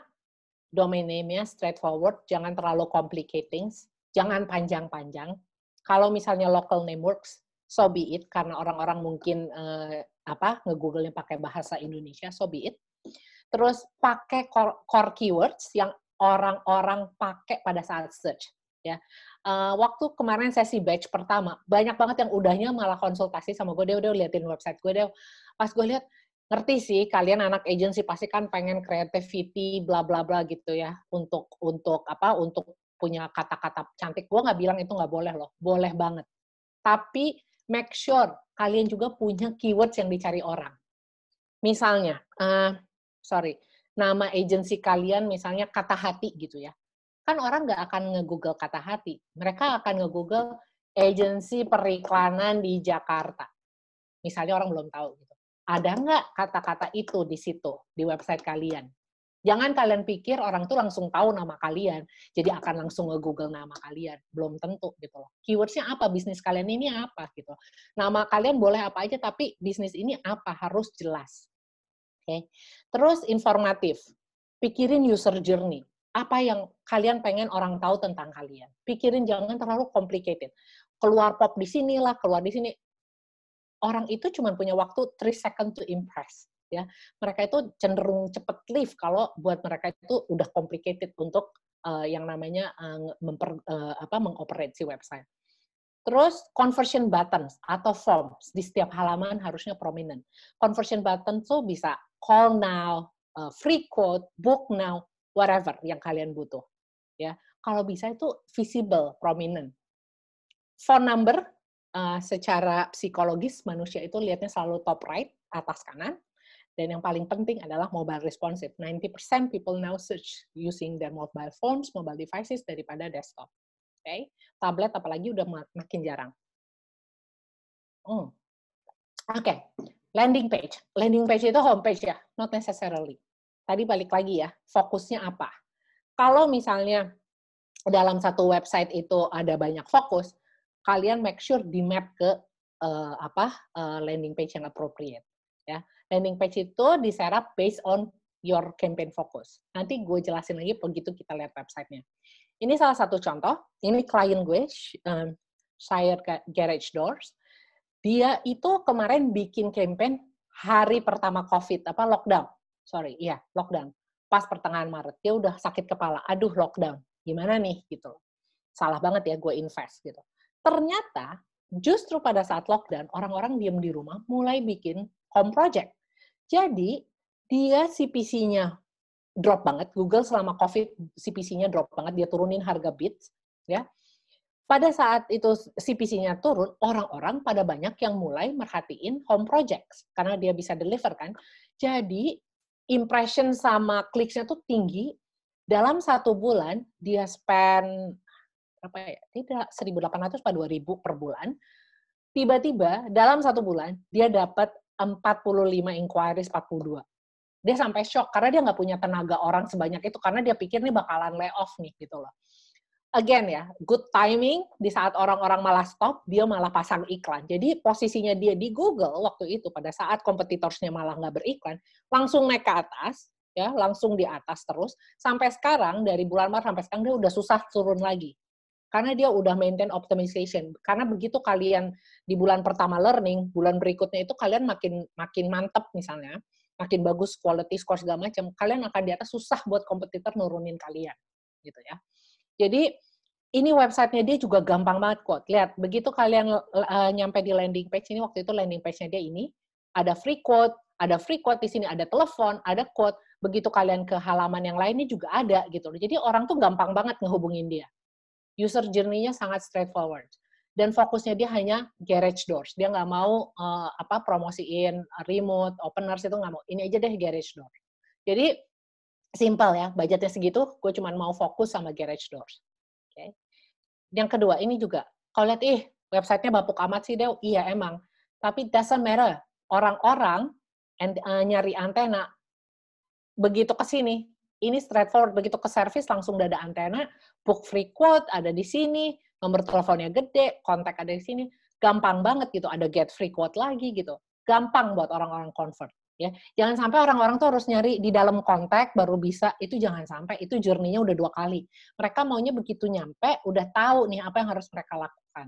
domain name-nya straightforward, jangan terlalu complicating, jangan panjang-panjang. Kalau misalnya local name works, so be it, karena orang-orang mungkin uh, apa nge-google-nya pakai bahasa Indonesia, so be it. Terus pakai core, core keywords yang orang-orang pakai pada saat search. Ya, uh, waktu kemarin sesi batch pertama, banyak banget yang udahnya malah konsultasi sama gue, dia udah liatin website gue, deh. Pas gue lihat, ngerti sih kalian anak agency pasti kan pengen creativity bla bla bla gitu ya. Untuk untuk apa untuk punya kata-kata cantik. Gue nggak bilang itu nggak boleh loh boleh banget. Tapi make sure kalian juga punya keywords yang dicari orang. Misalnya uh, sorry nama agency kalian misalnya kata hati gitu ya. Kan orang nggak akan nge-google kata hati. Mereka akan nge-google agensi periklanan di Jakarta. Misalnya orang belum tahu gitu ada nggak kata-kata itu di situ, di website kalian? Jangan kalian pikir orang tuh langsung tahu nama kalian, jadi akan langsung nge-google nama kalian. Belum tentu gitu loh. Keywordsnya apa? Bisnis kalian ini apa gitu. Nama kalian boleh apa aja, tapi bisnis ini apa? Harus jelas. Oke. Okay. Terus informatif. Pikirin user journey. Apa yang kalian pengen orang tahu tentang kalian. Pikirin jangan terlalu complicated. Keluar pop di sini lah, keluar di sini orang itu cuma punya waktu 3 second to impress ya mereka itu cenderung cepet leave kalau buat mereka itu udah complicated untuk uh, yang namanya uh, memper, uh, apa mengoperasi website Terus conversion buttons atau forms di setiap halaman harusnya prominent. Conversion button tuh bisa call now, uh, free quote, book now, whatever yang kalian butuh. Ya, kalau bisa itu visible, prominent. Phone number uh, secara psikologis manusia itu lihatnya selalu top right, atas kanan. Dan yang paling penting adalah mobile responsive. 90% people now search using their mobile phones, mobile devices daripada desktop. Oke, okay? tablet apalagi udah makin jarang. Hmm. Oke, okay. landing page. Landing page itu homepage ya, not necessarily. Tadi balik lagi ya, fokusnya apa? Kalau misalnya dalam satu website itu ada banyak fokus, kalian make sure di map ke uh, apa uh, landing page yang appropriate ya. Landing page itu diserap based on your campaign focus. Nanti gue jelasin lagi begitu kita lihat websitenya. Ini salah satu contoh. Ini klien gue um, Shire Garage Doors. Dia itu kemarin bikin campaign hari pertama COVID apa lockdown. Sorry iya lockdown. Pas pertengahan Maret. Dia udah sakit kepala. Aduh lockdown. Gimana nih gitu. Salah banget ya gue invest gitu Ternyata justru pada saat lockdown, orang-orang diem di rumah mulai bikin home project. Jadi, dia CPC-nya drop banget. Google selama COVID CPC-nya drop banget, dia turunin harga bits, ya. Pada saat itu CPC-nya turun, orang-orang pada banyak yang mulai merhatiin home projects karena dia bisa deliver kan. Jadi impression sama kliknya tuh tinggi. Dalam satu bulan dia spend berapa ya? Tidak 1.800 atau 2.000 per bulan. Tiba-tiba dalam satu bulan dia dapat 45 inquiries 42. Dia sampai shock karena dia nggak punya tenaga orang sebanyak itu karena dia pikir nih bakalan layoff nih gitu loh. Again ya, good timing di saat orang-orang malah stop, dia malah pasang iklan. Jadi posisinya dia di Google waktu itu pada saat kompetitorsnya malah nggak beriklan, langsung naik ke atas, ya langsung di atas terus sampai sekarang dari bulan Maret sampai sekarang dia udah susah turun lagi karena dia udah maintain optimization. Karena begitu kalian di bulan pertama learning, bulan berikutnya itu kalian makin makin mantep misalnya, makin bagus quality score segala macam, kalian akan di atas susah buat kompetitor nurunin kalian, gitu ya. Jadi ini websitenya dia juga gampang banget kok. Lihat, begitu kalian uh, nyampe di landing page ini waktu itu landing page-nya dia ini ada free quote, ada free quote di sini, ada telepon, ada quote. Begitu kalian ke halaman yang lainnya juga ada gitu. Jadi orang tuh gampang banget ngehubungin dia user journey-nya sangat straightforward dan fokusnya dia hanya garage doors. Dia nggak mau uh, apa promosiin remote, openers itu nggak mau. Ini aja deh garage door. Jadi simple ya, budgetnya segitu, gue cuma mau fokus sama garage doors. Oke. Okay. Yang kedua ini juga, kalau lihat ih websitenya bapuk amat sih Dew, iya emang. Tapi doesn't matter. Orang-orang uh, nyari antena begitu ke sini, ini straightforward begitu ke service langsung udah ada antena book free quote ada di sini nomor teleponnya gede kontak ada di sini. Gampang banget gitu ada get free quote lagi gitu. Gampang buat orang-orang convert ya. Jangan sampai orang-orang tuh harus nyari di dalam kontak baru bisa. Itu jangan sampai itu journey-nya udah dua kali. Mereka maunya begitu nyampe udah tahu nih apa yang harus mereka lakukan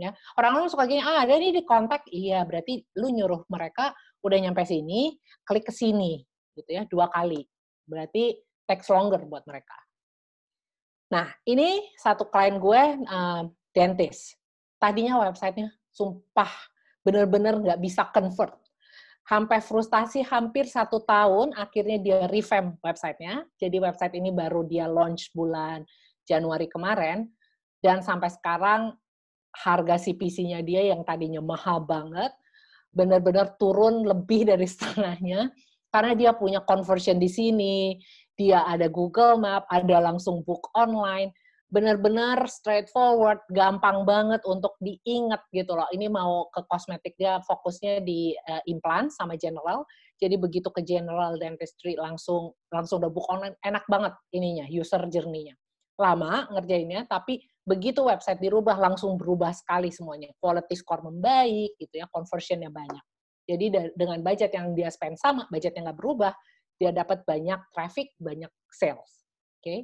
ya. Orang-orang suka gini ah ada nih di kontak. Iya berarti lu nyuruh mereka udah nyampe sini klik ke sini gitu ya dua kali. Berarti takes longer buat mereka. Nah, ini satu klien gue, uh, dentist. Tadinya websitenya sumpah bener-bener nggak bisa convert. Sampai frustasi hampir satu tahun, akhirnya dia revamp websitenya. Jadi website ini baru dia launch bulan Januari kemarin, dan sampai sekarang harga CPC-nya dia yang tadinya mahal banget, benar-benar turun lebih dari setengahnya, karena dia punya conversion di sini, dia ada Google Map, ada langsung book online, benar-benar straightforward, gampang banget untuk diingat gitu loh. Ini mau ke kosmetik dia fokusnya di uh, implant sama general. Jadi begitu ke general dentistry langsung langsung udah book online, enak banget ininya user journey-nya. Lama ngerjainnya, tapi begitu website dirubah langsung berubah sekali semuanya. Quality score membaik gitu ya, conversionnya banyak. Jadi dengan budget yang dia spend sama, budget yang nggak berubah, dia dapat banyak traffic, banyak sales. Oke, okay?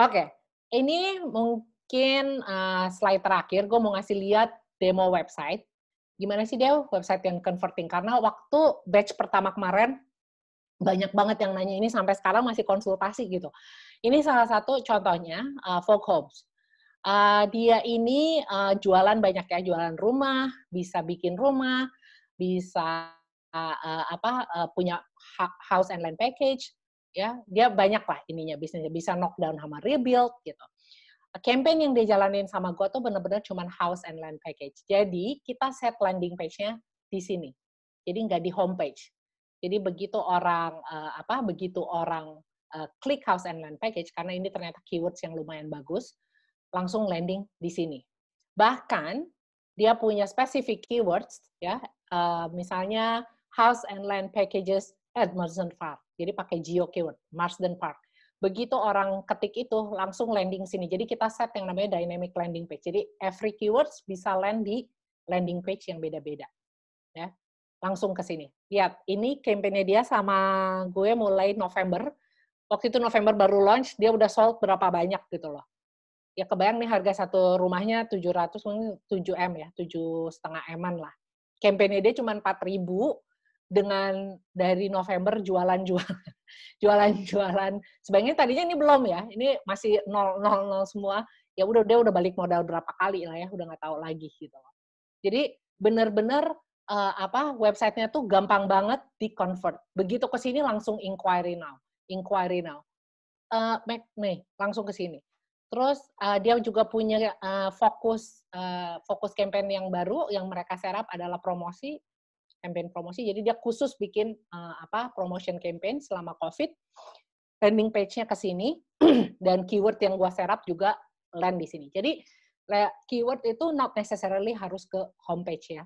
oke. Okay. Ini mungkin uh, slide terakhir. Gue mau ngasih lihat demo website. Gimana sih dia website yang converting? Karena waktu batch pertama kemarin banyak banget yang nanya ini sampai sekarang masih konsultasi gitu. Ini salah satu contohnya uh, Folk Homes. Uh, dia ini uh, jualan banyak ya, jualan rumah, bisa bikin rumah, bisa uh, apa uh, punya house and land package ya dia banyak lah ininya bisnisnya bisa knockdown sama rebuild gitu campaign yang dia jalanin sama gue tuh bener-bener cuman house and land package. Jadi kita set landing page-nya di sini. Jadi nggak di home page. Jadi begitu orang uh, apa begitu orang uh, klik house and land package karena ini ternyata keywords yang lumayan bagus, langsung landing di sini. Bahkan dia punya specific keywords ya, uh, misalnya house and land packages at Marsden Park. Jadi pakai geo keyword Marsden Park begitu orang ketik itu langsung landing sini. Jadi kita set yang namanya dynamic landing page. Jadi every keywords bisa land di landing page yang beda-beda. Ya. Langsung ke sini. Lihat, ini campaign dia sama gue mulai November. Waktu itu November baru launch, dia udah sold berapa banyak gitu loh. Ya kebayang nih harga satu rumahnya 700 mungkin 7 M ya, 7 setengah M lah. Campaign dia cuma 4000 dengan dari November jualan-jualan jualan-jualan. Sebenarnya tadinya ini belum ya, ini masih nol nol nol semua. Ya udah dia udah balik modal berapa kali lah ya, udah nggak tahu lagi gitu. Jadi benar-benar uh, apa websitenya tuh gampang banget di convert. Begitu ke sini langsung inquiry now, inquiry now. Uh, nih langsung ke sini. Terus uh, dia juga punya uh, fokus uh, fokus campaign yang baru yang mereka serap adalah promosi campaign promosi. Jadi dia khusus bikin uh, apa promotion campaign selama COVID. Landing page-nya ke sini dan keyword yang gua serap juga land di sini. Jadi keyword itu not necessarily harus ke homepage ya.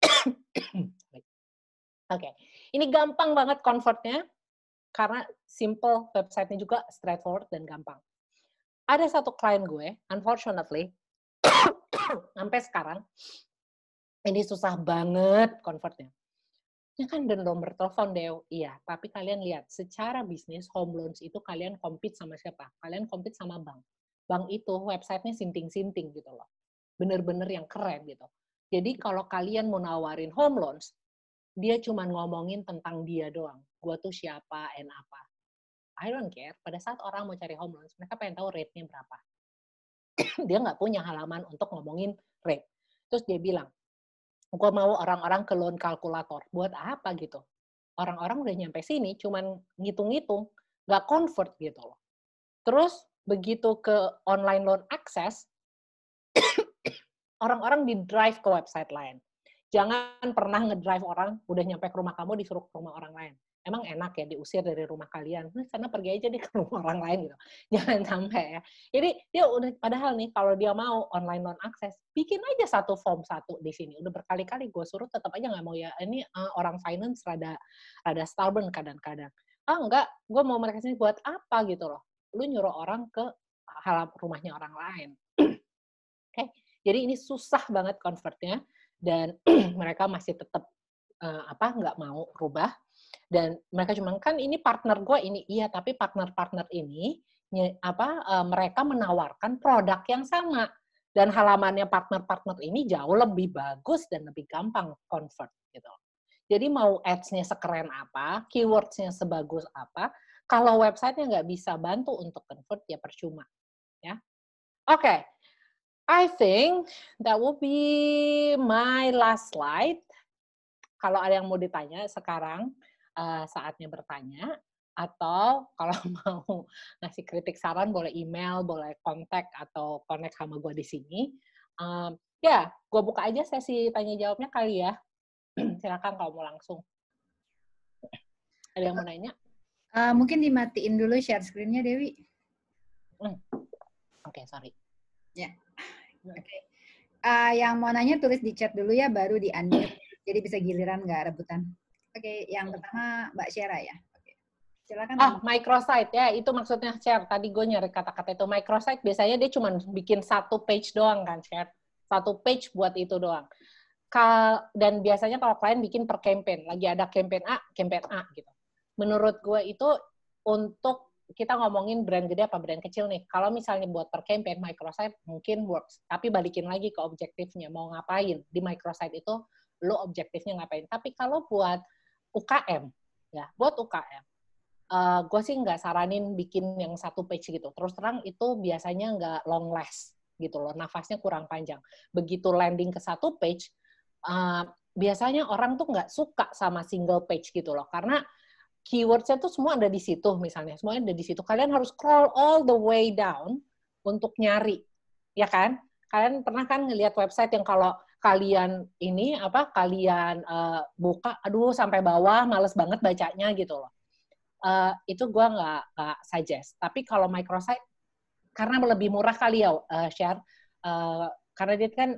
Oke, okay. ini gampang banget convertnya karena simple websitenya juga straightforward dan gampang. Ada satu klien gue, unfortunately, sampai sekarang ini susah banget convertnya. Ya kan dan nomor telepon Deo, iya. Tapi kalian lihat, secara bisnis home loans itu kalian compete sama siapa? Kalian compete sama bank. Bank itu websitenya sinting-sinting gitu loh. Bener-bener yang keren gitu. Jadi kalau kalian mau nawarin home loans, dia cuma ngomongin tentang dia doang. Gua tuh siapa and apa. I don't care. Pada saat orang mau cari home loans, mereka pengen tahu rate-nya berapa. dia nggak punya halaman untuk ngomongin rate. Terus dia bilang, gue mau orang-orang ke loan kalkulator. Buat apa gitu? Orang-orang udah nyampe sini, cuman ngitung-ngitung, nggak convert gitu loh. Terus begitu ke online loan access, orang-orang di drive ke website lain. Jangan pernah ngedrive orang, udah nyampe ke rumah kamu, disuruh ke rumah orang lain emang enak ya diusir dari rumah kalian. Nah, pergi aja deh ke rumah orang lain gitu. Jangan sampai ya. Jadi dia udah padahal nih kalau dia mau online non akses bikin aja satu form satu di sini. Udah berkali-kali gue suruh tetap aja nggak mau ya. Ini uh, orang finance rada rada stubborn kadang-kadang. Ah enggak. Gue mau mereka sini buat apa? Gitu loh. Lu nyuruh orang ke halam rumahnya orang lain. Oke okay? jadi ini susah banget convertnya dan mereka masih tetap uh, apa nggak mau rubah dan mereka cuma kan ini partner gue ini iya tapi partner-partner ini apa uh, mereka menawarkan produk yang sama dan halamannya partner-partner ini jauh lebih bagus dan lebih gampang convert gitu. Jadi mau ads-nya sekeren apa, keywords-nya sebagus apa, kalau website-nya nggak bisa bantu untuk convert ya percuma. Ya, oke. Okay. I think that will be my last slide. Kalau ada yang mau ditanya sekarang, uh, saatnya bertanya atau kalau mau ngasih kritik saran boleh email, boleh kontak atau connect sama gue di sini. Um, ya, gue buka aja sesi tanya jawabnya kali ya. Silakan kalau mau langsung. Ada yang mau nanya? Uh, mungkin dimatiin dulu share screen-nya, Dewi. Hmm. Oke, okay, sorry. Ya. Oke. Okay. Uh, yang mau nanya tulis di chat dulu ya, baru di unmute. Jadi bisa giliran nggak rebutan. Oke, yang pertama Mbak Syera ya. Oke. Silakan. Ah, microsite ya, itu maksudnya share. Tadi gue nyari kata-kata itu microsite biasanya dia cuma bikin satu page doang kan share. Satu page buat itu doang. Dan biasanya kalau klien bikin per campaign, lagi ada campaign A, campaign A gitu. Menurut gue itu untuk kita ngomongin brand gede apa brand kecil nih. Kalau misalnya buat per campaign microsite mungkin works, tapi balikin lagi ke objektifnya mau ngapain. Di microsite itu lo objektifnya ngapain. Tapi kalau buat UKM ya buat UKM uh, eh, gue sih nggak saranin bikin yang satu page gitu. Terus terang itu biasanya nggak long last gitu loh nafasnya kurang panjang. Begitu landing ke satu page uh, biasanya orang tuh nggak suka sama single page gitu loh. Karena keywordsnya tuh semua ada di situ misalnya semuanya ada di situ. Kalian harus scroll all the way down untuk nyari, ya kan? Kalian pernah kan ngelihat website yang kalau kalian ini apa kalian uh, buka, aduh sampai bawah, males banget bacanya gitu loh. Uh, itu gue nggak nggak suggest. Tapi kalau microsite karena lebih murah kali ya uh, share, uh, karena dia kan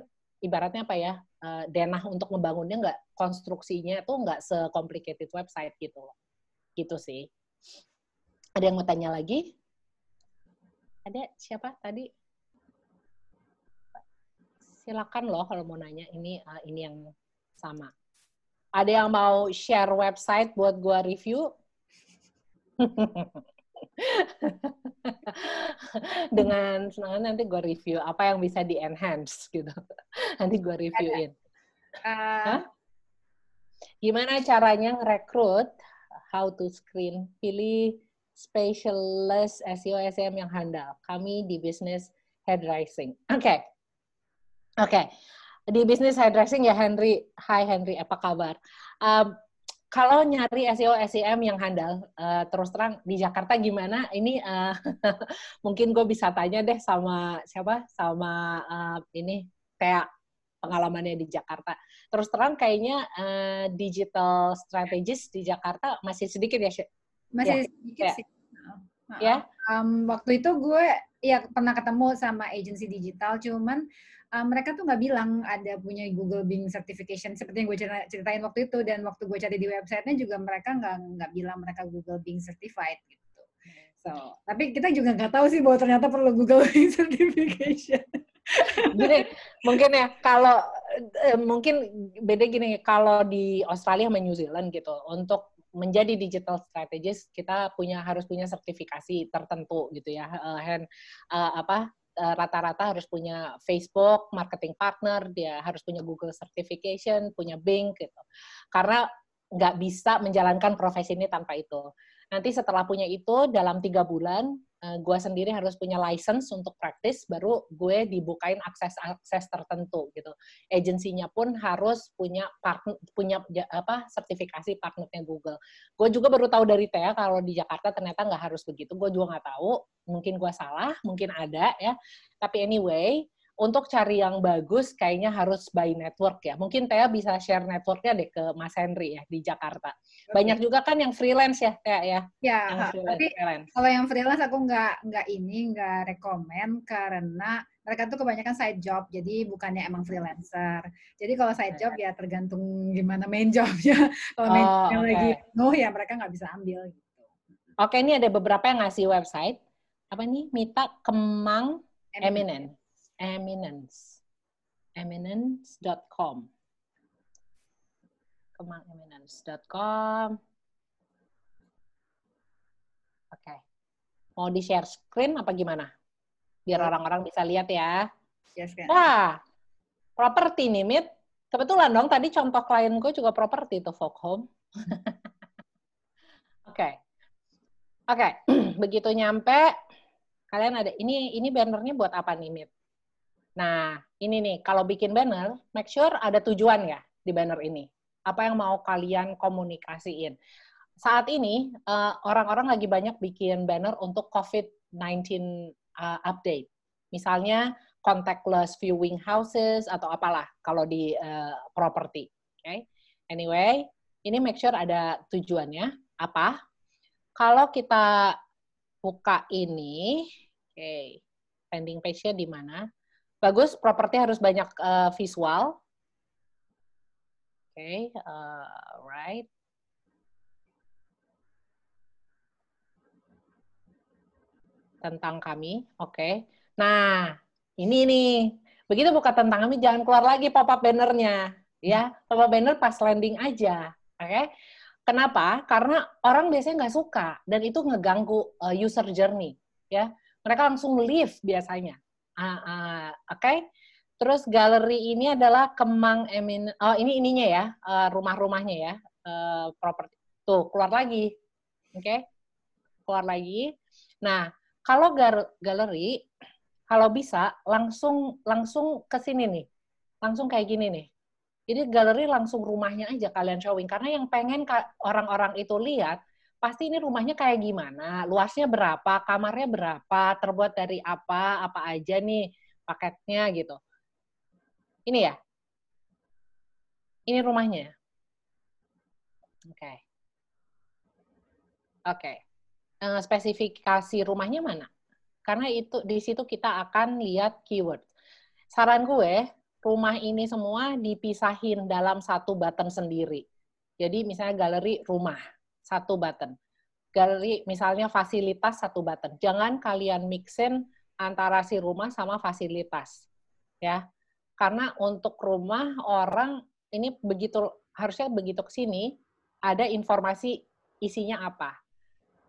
ibaratnya apa ya uh, denah untuk membangunnya nggak konstruksinya tuh nggak secomplicated website gitu loh. Gitu sih. Ada yang mau tanya lagi? Ada siapa tadi? Silakan loh kalau mau nanya. Ini uh, ini yang sama. Ada yang mau share website buat gua review? Dengan senang nanti gue review apa yang bisa di enhance gitu. Nanti gue reviewin. Uh, Gimana caranya ngerekrut? How to screen? Pilih specialist SEO SEM yang handal. Kami di bisnis hairdressing. Oke. Okay. Oke. Okay. Di bisnis hairdressing ya Henry. Hai Henry, apa kabar? Um, kalau nyari SEO SEM yang handal, uh, terus terang di Jakarta gimana? Ini uh, mungkin gue bisa tanya deh sama siapa? Sama uh, ini kayak pengalamannya di Jakarta. Terus terang kayaknya uh, digital strategist di Jakarta masih sedikit ya, Masih ya? sedikit ya. sih. Ya. Um, waktu itu gue ya pernah ketemu sama agensi digital, cuman uh, mereka tuh nggak bilang ada punya Google Bing certification seperti yang gue ceritain waktu itu dan waktu gue cari di websitenya juga mereka nggak nggak bilang mereka Google Bing certified gitu. So, tapi kita juga nggak tahu sih bahwa ternyata perlu Google Bing certification. Gini, mungkin ya kalau eh, mungkin beda gini kalau di Australia sama New Zealand gitu untuk menjadi digital strategist kita punya harus punya sertifikasi tertentu gitu ya uh, hand, uh, apa Eh, rata-rata harus punya Facebook marketing partner, dia harus punya Google certification, punya Bing gitu. Karena nggak bisa menjalankan profesi ini tanpa itu. Nanti setelah punya itu dalam tiga bulan eh, gue sendiri harus punya license untuk praktis, baru gue dibukain akses-akses tertentu gitu. Agensinya pun harus punya partner, punya apa sertifikasi partnernya Google. Gue juga baru tahu dari Tea kalau di Jakarta ternyata nggak harus begitu. Gue juga nggak tahu. Mungkin gue salah, mungkin ada ya. Tapi anyway, untuk cari yang bagus kayaknya harus by network ya. Mungkin Tea bisa share networknya deh ke Mas Henry ya di Jakarta. Banyak juga kan yang freelance ya Tea ya. Ya, tapi freelance. kalau yang freelance aku nggak nggak ini nggak rekomend karena mereka tuh kebanyakan side job, jadi bukannya emang freelancer. Jadi kalau side job ya tergantung gimana main jobnya. kalau main oh, yang okay. lagi no ya mereka nggak bisa ambil gitu. Oke, ini ada beberapa yang ngasih website. Apa nih? Mita Kemang Eminent eminence. Eminence.com kemangeminence.com oke. Okay. mau di share screen apa gimana? Biar orang-orang bisa lihat ya. Yes, kan? wah properti nih Mit. Kebetulan dong tadi contoh klien gue juga properti tuh folk home. Oke. Oke okay. begitu nyampe kalian ada ini ini bannernya buat apa nih Mit Nah, ini nih, kalau bikin banner, make sure ada tujuan ya di banner ini. Apa yang mau kalian komunikasiin. Saat ini, eh, orang-orang lagi banyak bikin banner untuk COVID-19 uh, update. Misalnya, contactless viewing houses, atau apalah kalau di uh, property. Okay? Anyway, ini make sure ada tujuannya. Apa? Kalau kita buka ini, oke, okay, landing page-nya di mana? Bagus, properti harus banyak uh, visual. Oke, okay, uh, right. Tentang kami, oke. Okay. Nah, ini nih. Begitu buka tentang kami, jangan keluar lagi pop-up bannernya. Ya, pop-up banner pas landing aja. Oke. Okay? Kenapa? Karena orang biasanya nggak suka dan itu ngeganggu uh, user journey. Ya, mereka langsung leave biasanya. Uh, uh, Oke. Okay? Terus galeri ini adalah Kemang Emin. Oh, ini ininya ya, uh, rumah-rumahnya ya, uh, properti. Tuh, keluar lagi. Oke. Okay? Keluar lagi. Nah, kalau galeri kalau bisa langsung langsung ke sini nih. Langsung kayak gini nih. Jadi galeri langsung rumahnya aja kalian showing karena yang pengen orang-orang itu lihat pasti ini rumahnya kayak gimana, luasnya berapa, kamarnya berapa, terbuat dari apa, apa aja nih paketnya gitu. Ini ya. Ini rumahnya. Oke. Okay. Oke. Okay. Uh, spesifikasi rumahnya mana? Karena itu di situ kita akan lihat keyword. Saran gue, rumah ini semua dipisahin dalam satu button sendiri. Jadi misalnya galeri rumah, satu button. Galeri misalnya fasilitas satu button. Jangan kalian mixin antara si rumah sama fasilitas. Ya. Karena untuk rumah orang ini begitu harusnya begitu ke sini ada informasi isinya apa.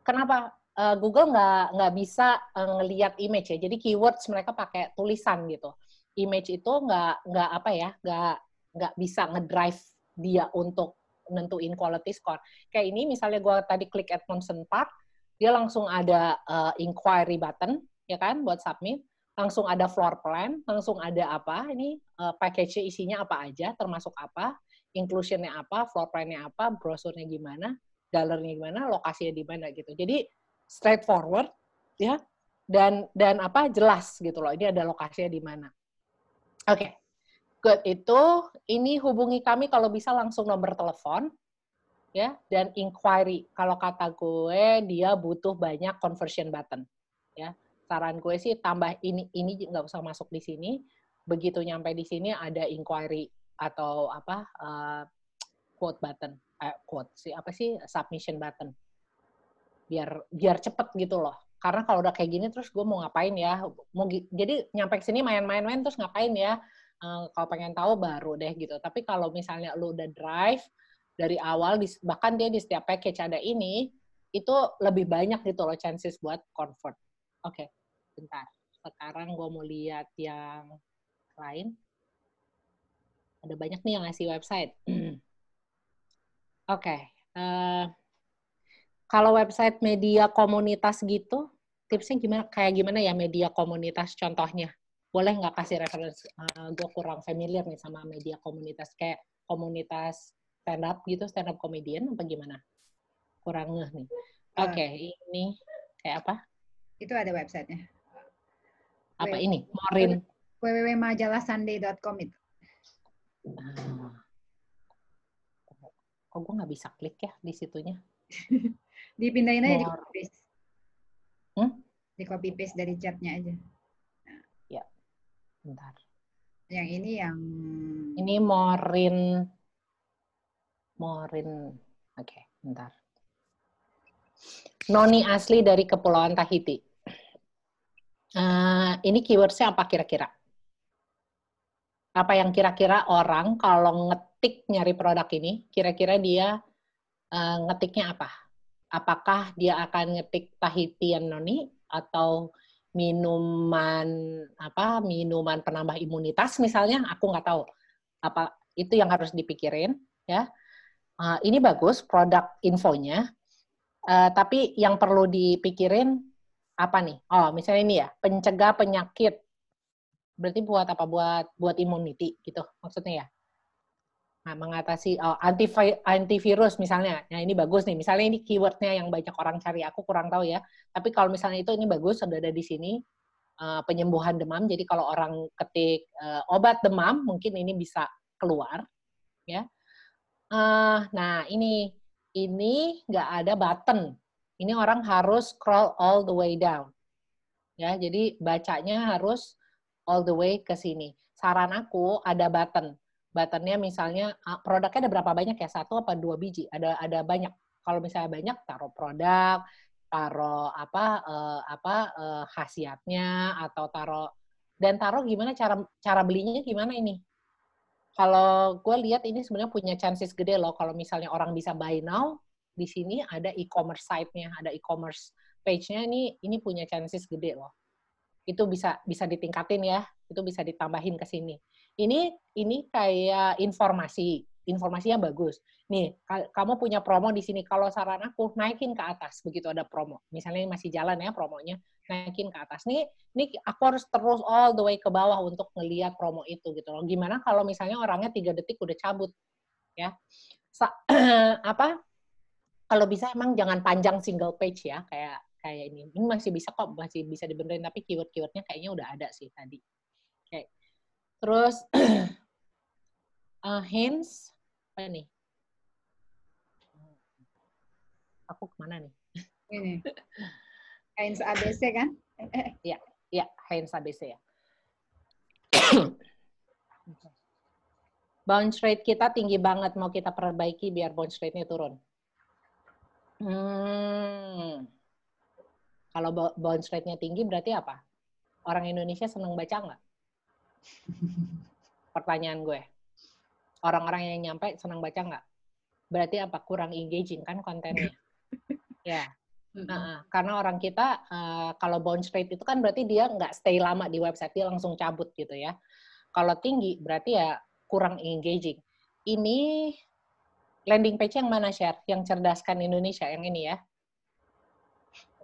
Kenapa uh, Google nggak nggak bisa uh, ngelihat image ya. Jadi keywords mereka pakai tulisan gitu. Image itu nggak nggak apa ya nggak nggak bisa ngedrive dia untuk nentuin quality score. Kayak ini misalnya gue tadi klik Edmondson Park, dia langsung ada uh, inquiry button ya kan buat submit, langsung ada floor plan, langsung ada apa ini uh, package isinya apa aja, termasuk apa, inclusionnya apa, floor plan-nya apa, brosurnya gimana, galerinya gimana, lokasinya di mana gitu. Jadi straightforward ya dan dan apa jelas gitu loh ini ada lokasinya di mana oke okay. Good itu ini hubungi kami kalau bisa langsung nomor telepon ya dan inquiry. Kalau kata gue dia butuh banyak conversion button ya. Saran gue sih tambah ini ini nggak usah masuk di sini. Begitu nyampe di sini ada inquiry atau apa uh, quote button. Eh, quote sih apa sih? Submission button. Biar biar cepet gitu loh. Karena kalau udah kayak gini terus gue mau ngapain ya? Mau jadi nyampe sini main-main-main terus ngapain ya uh, kalau pengen tahu baru deh gitu tapi kalau misalnya lu udah drive dari awal bahkan dia di setiap package ada ini itu lebih banyak gitu loh chances buat convert oke okay, bentar sekarang gue mau lihat yang lain ada banyak nih yang ngasih website oke okay. uh, eh, kalau website media komunitas gitu, tipsnya gimana? Kayak gimana ya media komunitas contohnya? Boleh nggak kasih referensi? Uh, eh, gue kurang familiar nih sama media komunitas. Kayak komunitas stand up gitu, stand up comedian apa gimana? Kurang ngeh nih. Eh. Oke, okay, uh, ini kayak apa? Itu ada websitenya. Apa w ini? Morin. www.majalahsunday.com itu. Nah. Kok gue nggak bisa klik ya di situnya? Dipindahin aja di copy paste. Hmm? Di copy paste dari chatnya aja. Bentar. Yang ini yang ini Morin Morin. Oke, okay, bentar. Noni asli dari Kepulauan Tahiti. Uh, ini keywordsnya apa kira-kira? Apa yang kira-kira orang kalau ngetik nyari produk ini, kira-kira dia uh, ngetiknya apa? apakah dia akan ngetik Tahitian noni atau minuman apa minuman penambah imunitas misalnya aku nggak tahu apa itu yang harus dipikirin ya. Uh, ini bagus produk infonya. Uh, tapi yang perlu dipikirin apa nih? Oh misalnya ini ya pencegah penyakit. Berarti buat apa? Buat buat immunity gitu maksudnya ya Nah, mengatasi oh, anti antivirus misalnya. Nah, ini bagus nih. Misalnya ini keywordnya yang banyak orang cari. Aku kurang tahu ya. Tapi kalau misalnya itu ini bagus, sudah ada di sini uh, penyembuhan demam. Jadi kalau orang ketik uh, obat demam, mungkin ini bisa keluar, ya. Uh, nah, ini ini nggak ada button. Ini orang harus scroll all the way down. Ya, jadi bacanya harus all the way ke sini. Saran aku ada button buttonnya misalnya produknya ada berapa banyak ya? Satu apa dua biji? Ada ada banyak. Kalau misalnya banyak taruh produk taruh apa uh, apa uh, khasiatnya atau taruh dan taruh gimana cara cara belinya gimana ini? Kalau gue lihat ini sebenarnya punya chances gede loh kalau misalnya orang bisa buy now di sini ada e-commerce site-nya ada e-commerce page-nya ini ini punya chances gede loh. Itu bisa bisa ditingkatin ya itu bisa ditambahin ke sini ini ini kayak informasi informasi yang bagus. Nih, kamu punya promo di sini. Kalau saran aku, naikin ke atas begitu ada promo. Misalnya masih jalan ya promonya, naikin ke atas. Nih, nih aku harus terus all the way ke bawah untuk ngelihat promo itu gitu loh. Gimana kalau misalnya orangnya tiga detik udah cabut, ya? Sa apa? kalau bisa emang jangan panjang single page ya kayak kayak ini. Ini masih bisa kok, masih bisa dibenerin tapi keyword-keywordnya kayaknya udah ada sih tadi. Oke. Terus uh, hints apa nih? Aku ke mana nih? Ini. Hints ABC kan? Iya, iya, hints ABC ya. bounce rate kita tinggi banget, mau kita perbaiki biar bounce rate-nya turun. Hmm. Kalau bounce rate-nya tinggi berarti apa? Orang Indonesia senang baca nggak? Pertanyaan gue. Orang-orang yang nyampe senang baca nggak? Berarti apa? Kurang engaging kan kontennya? ya. Nah, karena orang kita uh, kalau bounce rate itu kan berarti dia nggak stay lama di website, dia langsung cabut gitu ya. Kalau tinggi berarti ya kurang engaging. Ini landing page yang mana share? Yang cerdaskan Indonesia yang ini ya.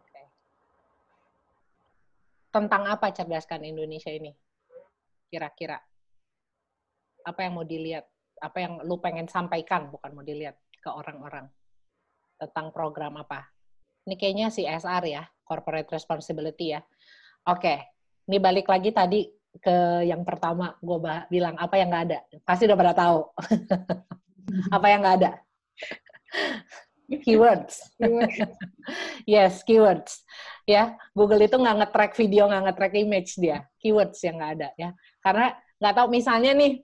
Okay. Tentang apa cerdaskan Indonesia ini? Kira-kira apa yang mau dilihat? Apa yang lu pengen sampaikan bukan mau dilihat ke orang-orang tentang program apa? Ini kayaknya CSR ya, corporate responsibility ya. Oke, okay. ini balik lagi tadi ke yang pertama gue bilang apa yang nggak ada pasti udah pada tahu apa yang nggak ada keywords yes keywords ya Google itu nggak nge-track video nggak nge-track image dia keywords yang nggak ada ya karena nggak tahu misalnya nih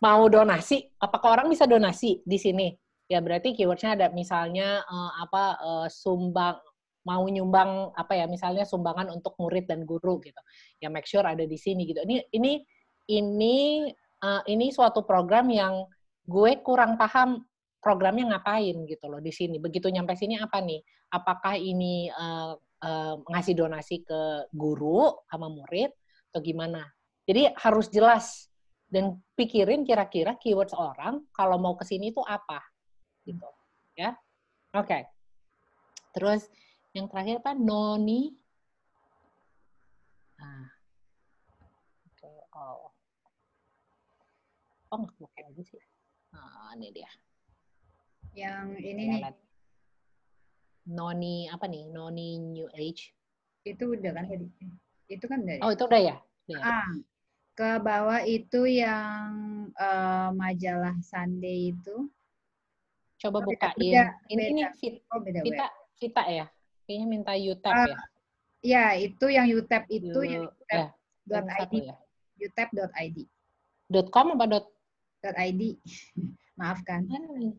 mau donasi apakah orang bisa donasi di sini? Ya berarti keywordsnya ada misalnya uh, apa uh, sumbang mau nyumbang apa ya misalnya sumbangan untuk murid dan guru gitu. Ya make sure ada di sini gitu. Ini ini ini uh, ini suatu program yang gue kurang paham programnya ngapain gitu loh di sini. Begitu nyampe sini apa nih? Apakah ini uh, uh, ngasih donasi ke guru sama murid atau gimana jadi harus jelas dan pikirin kira-kira keywords orang kalau mau ke sini itu apa gitu ya oke okay. terus yang terakhir apa? Noni. Nah. Oke, okay. oh. Oh, nggak buka lagi sih. Nah, ini dia. Yang ini nih. Noni apa nih? Noni New Age. Itu udah kan tadi. Itu kan dari. Oh, itu udah ya? ya. Ah, ke bawah itu yang uh, majalah Sunday itu. Coba oh, bukain. Beda, ini beda. ini fit, oh, beda Vita, Vita ya? Kayaknya minta UTAP uh, ya? Ya, itu yang UTAP itu U, yang utap.id. Ya, utap.id. .com apa dot? .id. Maafkan. Hmm.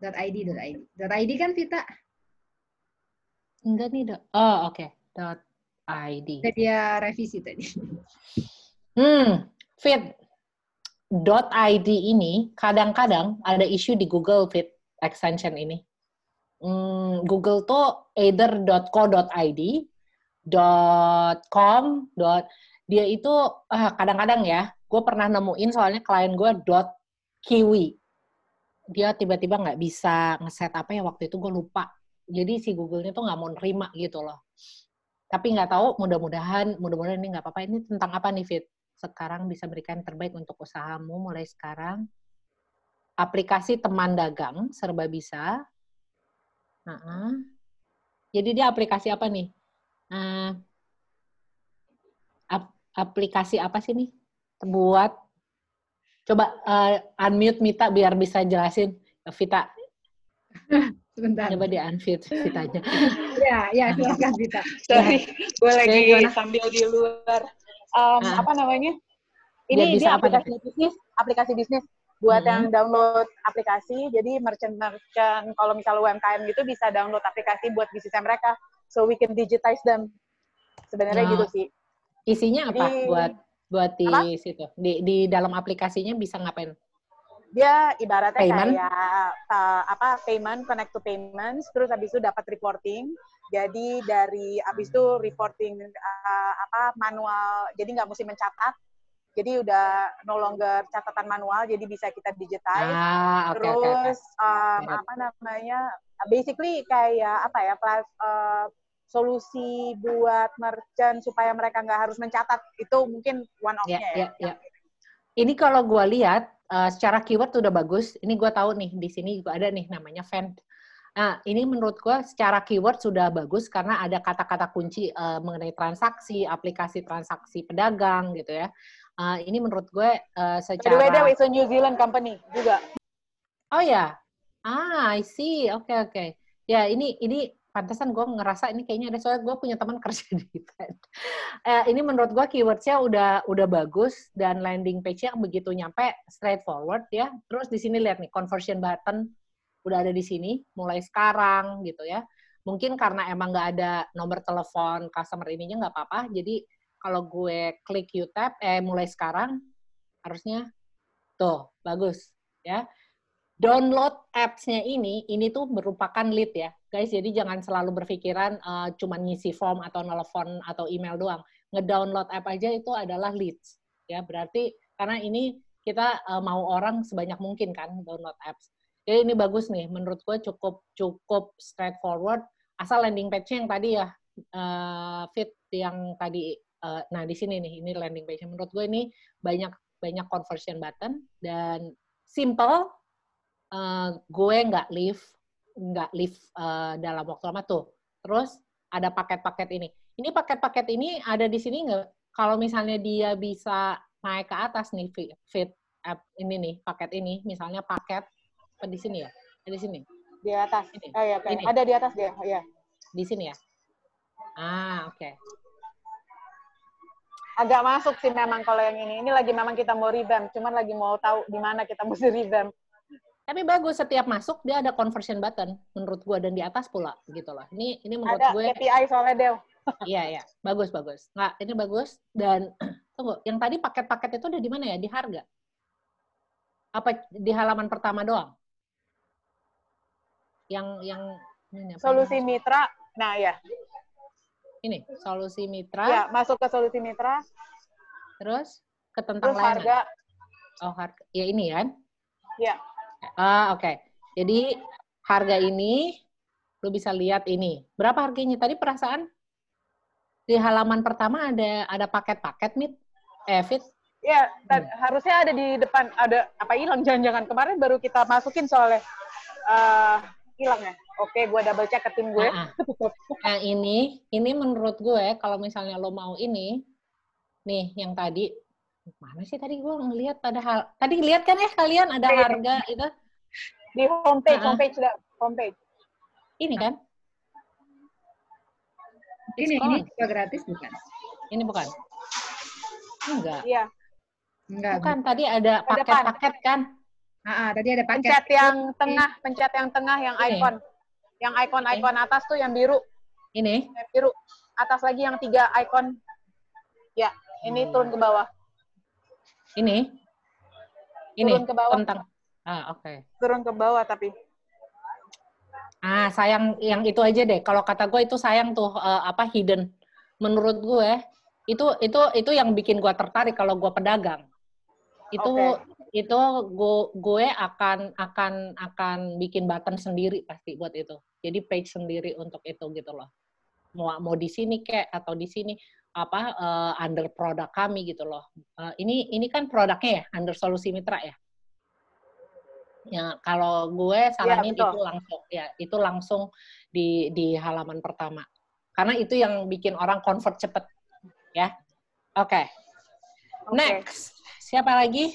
.id, .id. .id kan Vita? Enggak nih, dot. Oh, oke. Okay. Dot .id. Dia revisi tadi. Hmm, Fit. Dot .id ini kadang-kadang ada isu di Google Fit extension ini hmm, Google tuh either.co.id, .com, dot, dia itu ah, kadang-kadang ya, gue pernah nemuin soalnya klien gue dot kiwi. Dia tiba-tiba nggak bisa ngeset apa ya waktu itu gue lupa. Jadi si Google-nya tuh nggak mau nerima gitu loh. Tapi nggak tahu, mudah-mudahan, mudah-mudahan ini nggak apa-apa. Ini tentang apa nih Fit? Sekarang bisa berikan terbaik untuk usahamu mulai sekarang. Aplikasi teman dagang serba bisa Uh-uh. Jadi dia aplikasi apa nih? Uh, ap aplikasi apa sih nih? Buat coba uh, unmute Mita biar bisa jelasin Vita. Sebentar. Coba di unmute Vitanya. ya, ya silakan Vita. Sorry, gue lagi sambil di luar. Um, nah. Apa namanya? Ini dia, dia aplikasi bisnis, aplikasi bisnis buat hmm. yang download aplikasi. Jadi merchant-merchant kalau misalnya UMKM gitu bisa download aplikasi buat bisnisnya mereka. So we can digitize them. Sebenarnya nah, gitu sih. Isinya apa Jadi, buat buat di apa? situ? Di di dalam aplikasinya bisa ngapain? Dia ibaratnya payment? kayak uh, apa payment connect to payments terus habis itu dapat reporting. Jadi dari habis itu reporting uh, apa manual. Jadi nggak mesti mencatat jadi udah no longer catatan manual, jadi bisa kita digitize. Ah, okay, Terus okay, okay. Um, apa namanya? Basically kayak apa ya? Plus, uh, solusi buat merchant supaya mereka nggak harus mencatat itu mungkin one of-nya yeah, ya. Yeah, yeah. Ini kalau gue lihat uh, secara keyword udah bagus. Ini gue tahu nih di sini juga ada nih namanya fan Nah, ini menurut gue secara keyword sudah bagus karena ada kata-kata kunci uh, mengenai transaksi, aplikasi transaksi pedagang gitu ya. Uh, ini menurut gue uh, secara... By the way, it's a New Zealand company juga. Oh ya, ah, I see. Oke okay, oke. Okay. Ya ini ini pantesan gue ngerasa ini kayaknya ada soalnya gue punya teman kerja di Fed. Eh, ini menurut gue keywordsnya udah udah bagus dan landing page-nya begitu nyampe straightforward ya. Terus di sini lihat nih conversion button udah ada di sini mulai sekarang gitu ya. Mungkin karena emang nggak ada nomor telepon customer ininya nggak apa-apa. Jadi kalau gue klik you tab eh mulai sekarang harusnya tuh bagus ya download apps-nya ini, ini tuh merupakan lead ya, guys. Jadi jangan selalu berpikiran uh, cuma ngisi form atau nelfon atau email doang. Ngedownload app aja itu adalah leads, ya. Berarti karena ini kita uh, mau orang sebanyak mungkin kan download apps. Jadi ini bagus nih, menurut gue cukup cukup straightforward. Asal landing page-nya yang tadi ya uh, fit yang tadi. Uh, nah di sini nih, ini landing page. Menurut gue ini banyak banyak conversion button dan simple uh, gue nggak live nggak live uh, dalam waktu lama tuh. Terus ada paket-paket ini. Ini paket-paket ini ada di sini nggak? Kalau misalnya dia bisa naik ke atas nih fit app ini nih paket ini, misalnya paket apa di sini ya? Di sini. Di atas. Ini. Oh, ya, okay. Ini. Ada di atas dia. Oh, ya. Di sini ya. Ah, oke. Okay. Agak masuk sih memang kalau yang ini. Ini lagi memang kita mau revamp, cuman lagi mau tahu di mana kita mesti revamp. Tapi bagus setiap masuk dia ada conversion button menurut gue dan di atas pula gitu loh. Ini ini menurut ada gue KPI soalnya Del. iya iya, bagus bagus. Nggak, ini bagus dan tunggu, yang tadi paket-paket itu udah di mana ya? Di harga? Apa di halaman pertama doang? Yang yang ini solusi yang mitra. Nah, ya. Ini, solusi mitra. Ya, masuk ke solusi mitra. Terus ke tentang Terus harga. Oh, harga. Ya ini kan? Ya. Ah, oke. Okay. Jadi harga ini lu bisa lihat ini. Berapa harganya tadi perasaan? Di halaman pertama ada ada paket-paket mit eh fit. Ya, hmm. harusnya ada di depan ada apa hilang jangan-jangan kemarin baru kita masukin soalnya uh, hilang ya. Oke, gue double check ke tim gue. Nah, nah ini ini menurut gue kalau misalnya lo mau ini nih yang tadi mana sih tadi gue ngelihat hal tadi lihat kan ya kalian ada okay. harga itu? di homepage uh -huh. homepage sudah homepage. Ini kan? Ini ini juga gratis bukan? Ini bukan? Enggak. Iya. Enggak bukan tadi ada paket-paket kan Ah, tadi ada paket. Pencet yang tengah, pencet yang tengah yang ini. icon. Yang icon-icon atas tuh yang biru. Ini? Yang biru. Atas lagi yang tiga icon. Ya, ini hmm. turun ke bawah. Ini? Ini turun ke bawah. Tentang. Ah, oke. Okay. Turun ke bawah tapi. Ah, sayang yang itu aja deh. Kalau kata gue itu sayang tuh uh, apa hidden. Menurut gue itu itu itu yang bikin gue tertarik kalau gue pedagang. Itu okay. Itu gue gue akan akan akan bikin button sendiri pasti buat itu. Jadi page sendiri untuk itu gitu loh. Mau mau di sini kayak atau di sini apa uh, under produk kami gitu loh. Uh, ini ini kan produknya ya under solusi mitra ya. Ya kalau gue saranin ya, itu langsung ya itu langsung di di halaman pertama. Karena itu yang bikin orang convert cepet ya. Oke. Okay. Okay. Next. Siapa lagi?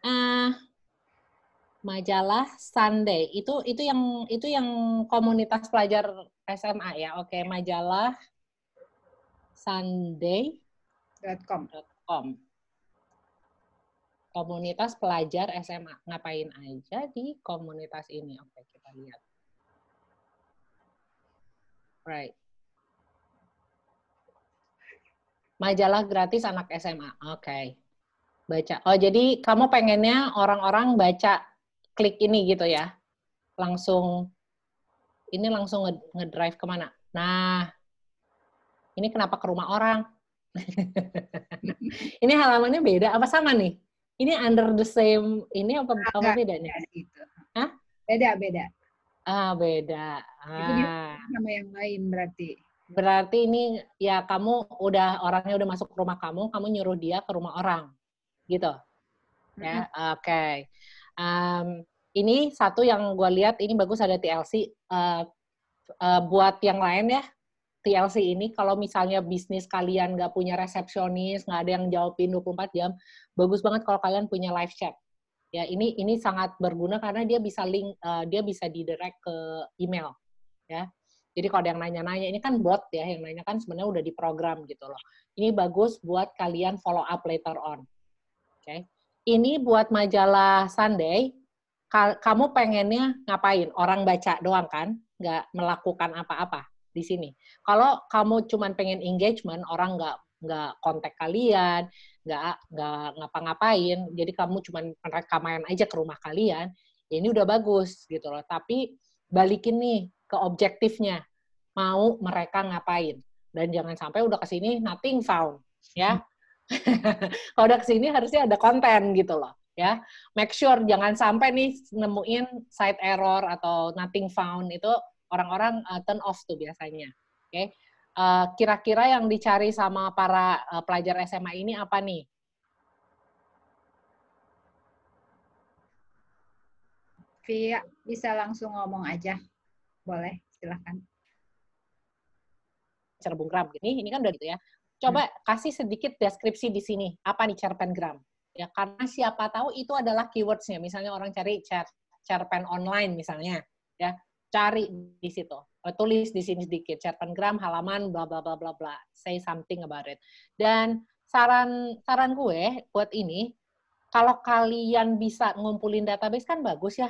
Uh, majalah Sunday. Itu itu yang itu yang komunitas pelajar SMA ya. Oke, okay. majalah sunday.com. Komunitas pelajar SMA. Ngapain aja di komunitas ini? Oke, kita lihat. Right. Majalah gratis anak SMA. Oke. Okay. Baca. Oh, jadi kamu pengennya orang-orang baca klik ini gitu ya? Langsung, ini langsung ngedrive ke mana? Nah, ini kenapa ke rumah orang? ini halamannya beda apa sama nih? Ini under the same ini apa Agak, apa bedanya? Gitu. Hah? Beda beda. Ah beda. Ah. sama yang lain berarti. Berarti ini ya kamu udah orangnya udah masuk ke rumah kamu, kamu nyuruh dia ke rumah orang, gitu. Ya, oke. Okay. Um, Ini satu yang gue lihat ini bagus ada TLC. Uh, uh, buat yang lain ya, TLC ini kalau misalnya bisnis kalian nggak punya resepsionis, nggak ada yang jawabin 24 jam, bagus banget kalau kalian punya live chat. Ya, ini ini sangat berguna karena dia bisa link uh, dia bisa didirect ke email ya. Jadi kalau ada yang nanya-nanya, ini kan bot ya, yang nanya kan sebenarnya udah diprogram gitu loh. Ini bagus buat kalian follow up later on. Okay. Ini buat majalah Sunday, kamu pengennya ngapain? Orang baca doang kan? Nggak melakukan apa-apa di sini. Kalau kamu cuma pengen engagement, orang nggak nggak kontak kalian, nggak nggak ngapa-ngapain, jadi kamu cuma rekaman aja ke rumah kalian, ya ini udah bagus gitu loh. Tapi balikin nih ke objektifnya, mau mereka ngapain dan jangan sampai udah ke sini nothing found, ya. Kalau udah ke sini harusnya ada konten gitu loh ya make sure jangan sampai nih nemuin site error atau nothing found itu orang-orang uh, turn off tuh biasanya. Oke. Okay? Uh, kira-kira yang dicari sama para uh, pelajar SMA ini apa nih? Via, bisa langsung ngomong aja. Boleh, silahkan. Cerpengram gini, ini kan udah gitu ya. Coba hmm. kasih sedikit deskripsi di sini. Apa nih cerpengram? Ya, karena siapa tahu itu adalah keywordsnya. Misalnya orang cari cer cerpen online misalnya. Ya, cari di situ. Uh, tulis di sini sedikit, gram halaman, bla bla bla bla bla. Say something about it. Dan saran saran gue buat ini, kalau kalian bisa ngumpulin database kan bagus ya.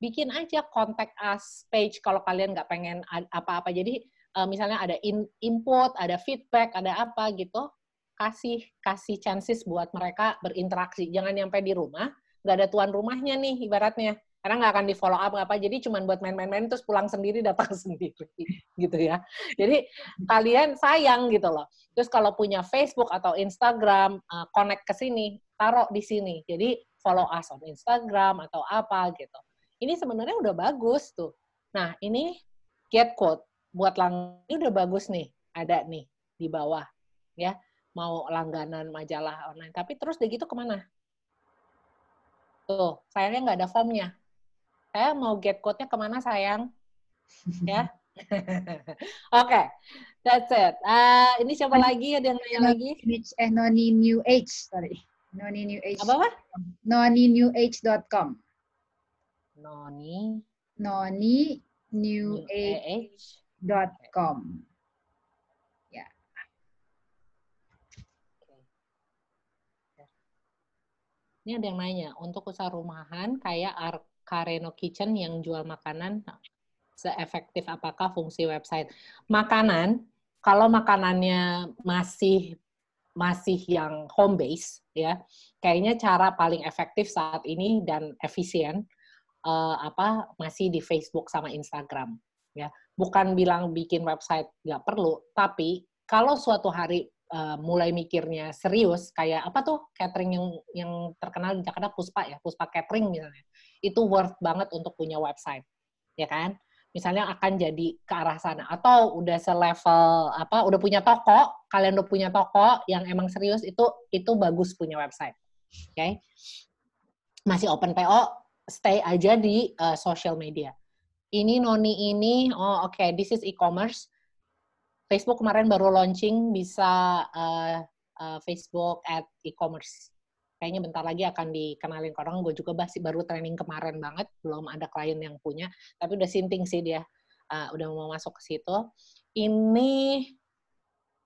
Bikin aja contact us page kalau kalian nggak pengen apa-apa. Jadi uh, misalnya ada in, input, ada feedback, ada apa gitu, kasih kasih chances buat mereka berinteraksi. Jangan nyampe di rumah, nggak ada tuan rumahnya nih ibaratnya. Karena nggak akan di follow up apa jadi cuma buat main-main-main terus pulang sendiri datang sendiri gitu ya. Jadi kalian sayang gitu loh. Terus kalau punya Facebook atau Instagram uh, connect ke sini taruh di sini. Jadi follow us on Instagram atau apa gitu. Ini sebenarnya udah bagus tuh. Nah ini get quote buat lang ini udah bagus nih ada nih di bawah ya mau langganan majalah online tapi terus deh gitu ke mana tuh sayangnya nggak ada formnya saya mau get code-nya ke mana sayang? ya. Oke, okay. that's it. Uh, ini siapa lagi? Ada yang nanya lagi? Eh, Noni New Age, sorry. Noni New Age. Apa apa? Noni New Age.com. Noni. Noni New Age.com. Ya. Ini ada yang nanya, untuk usaha rumahan kayak Kareno Kitchen yang jual makanan seefektif apakah fungsi website? Makanan, kalau makanannya masih masih yang home base ya, kayaknya cara paling efektif saat ini dan efisien uh, apa masih di Facebook sama Instagram ya. Bukan bilang bikin website nggak perlu, tapi kalau suatu hari uh, mulai mikirnya serius kayak apa tuh catering yang yang terkenal di Jakarta? Puspa ya? Puspa Catering misalnya. Itu worth banget untuk punya website ya kan? Misalnya akan jadi ke arah sana. Atau udah selevel apa udah punya toko kalian udah punya toko yang emang serius itu itu bagus punya website oke? Okay? masih open PO stay aja di uh, social media ini noni ini oh oke okay, this is e-commerce Facebook kemarin baru launching bisa uh, uh, Facebook at e-commerce. Kayaknya bentar lagi akan dikenalin ke orang. Gue juga masih baru training kemarin banget, belum ada klien yang punya. Tapi udah sinting sih dia, uh, udah mau masuk ke situ. Ini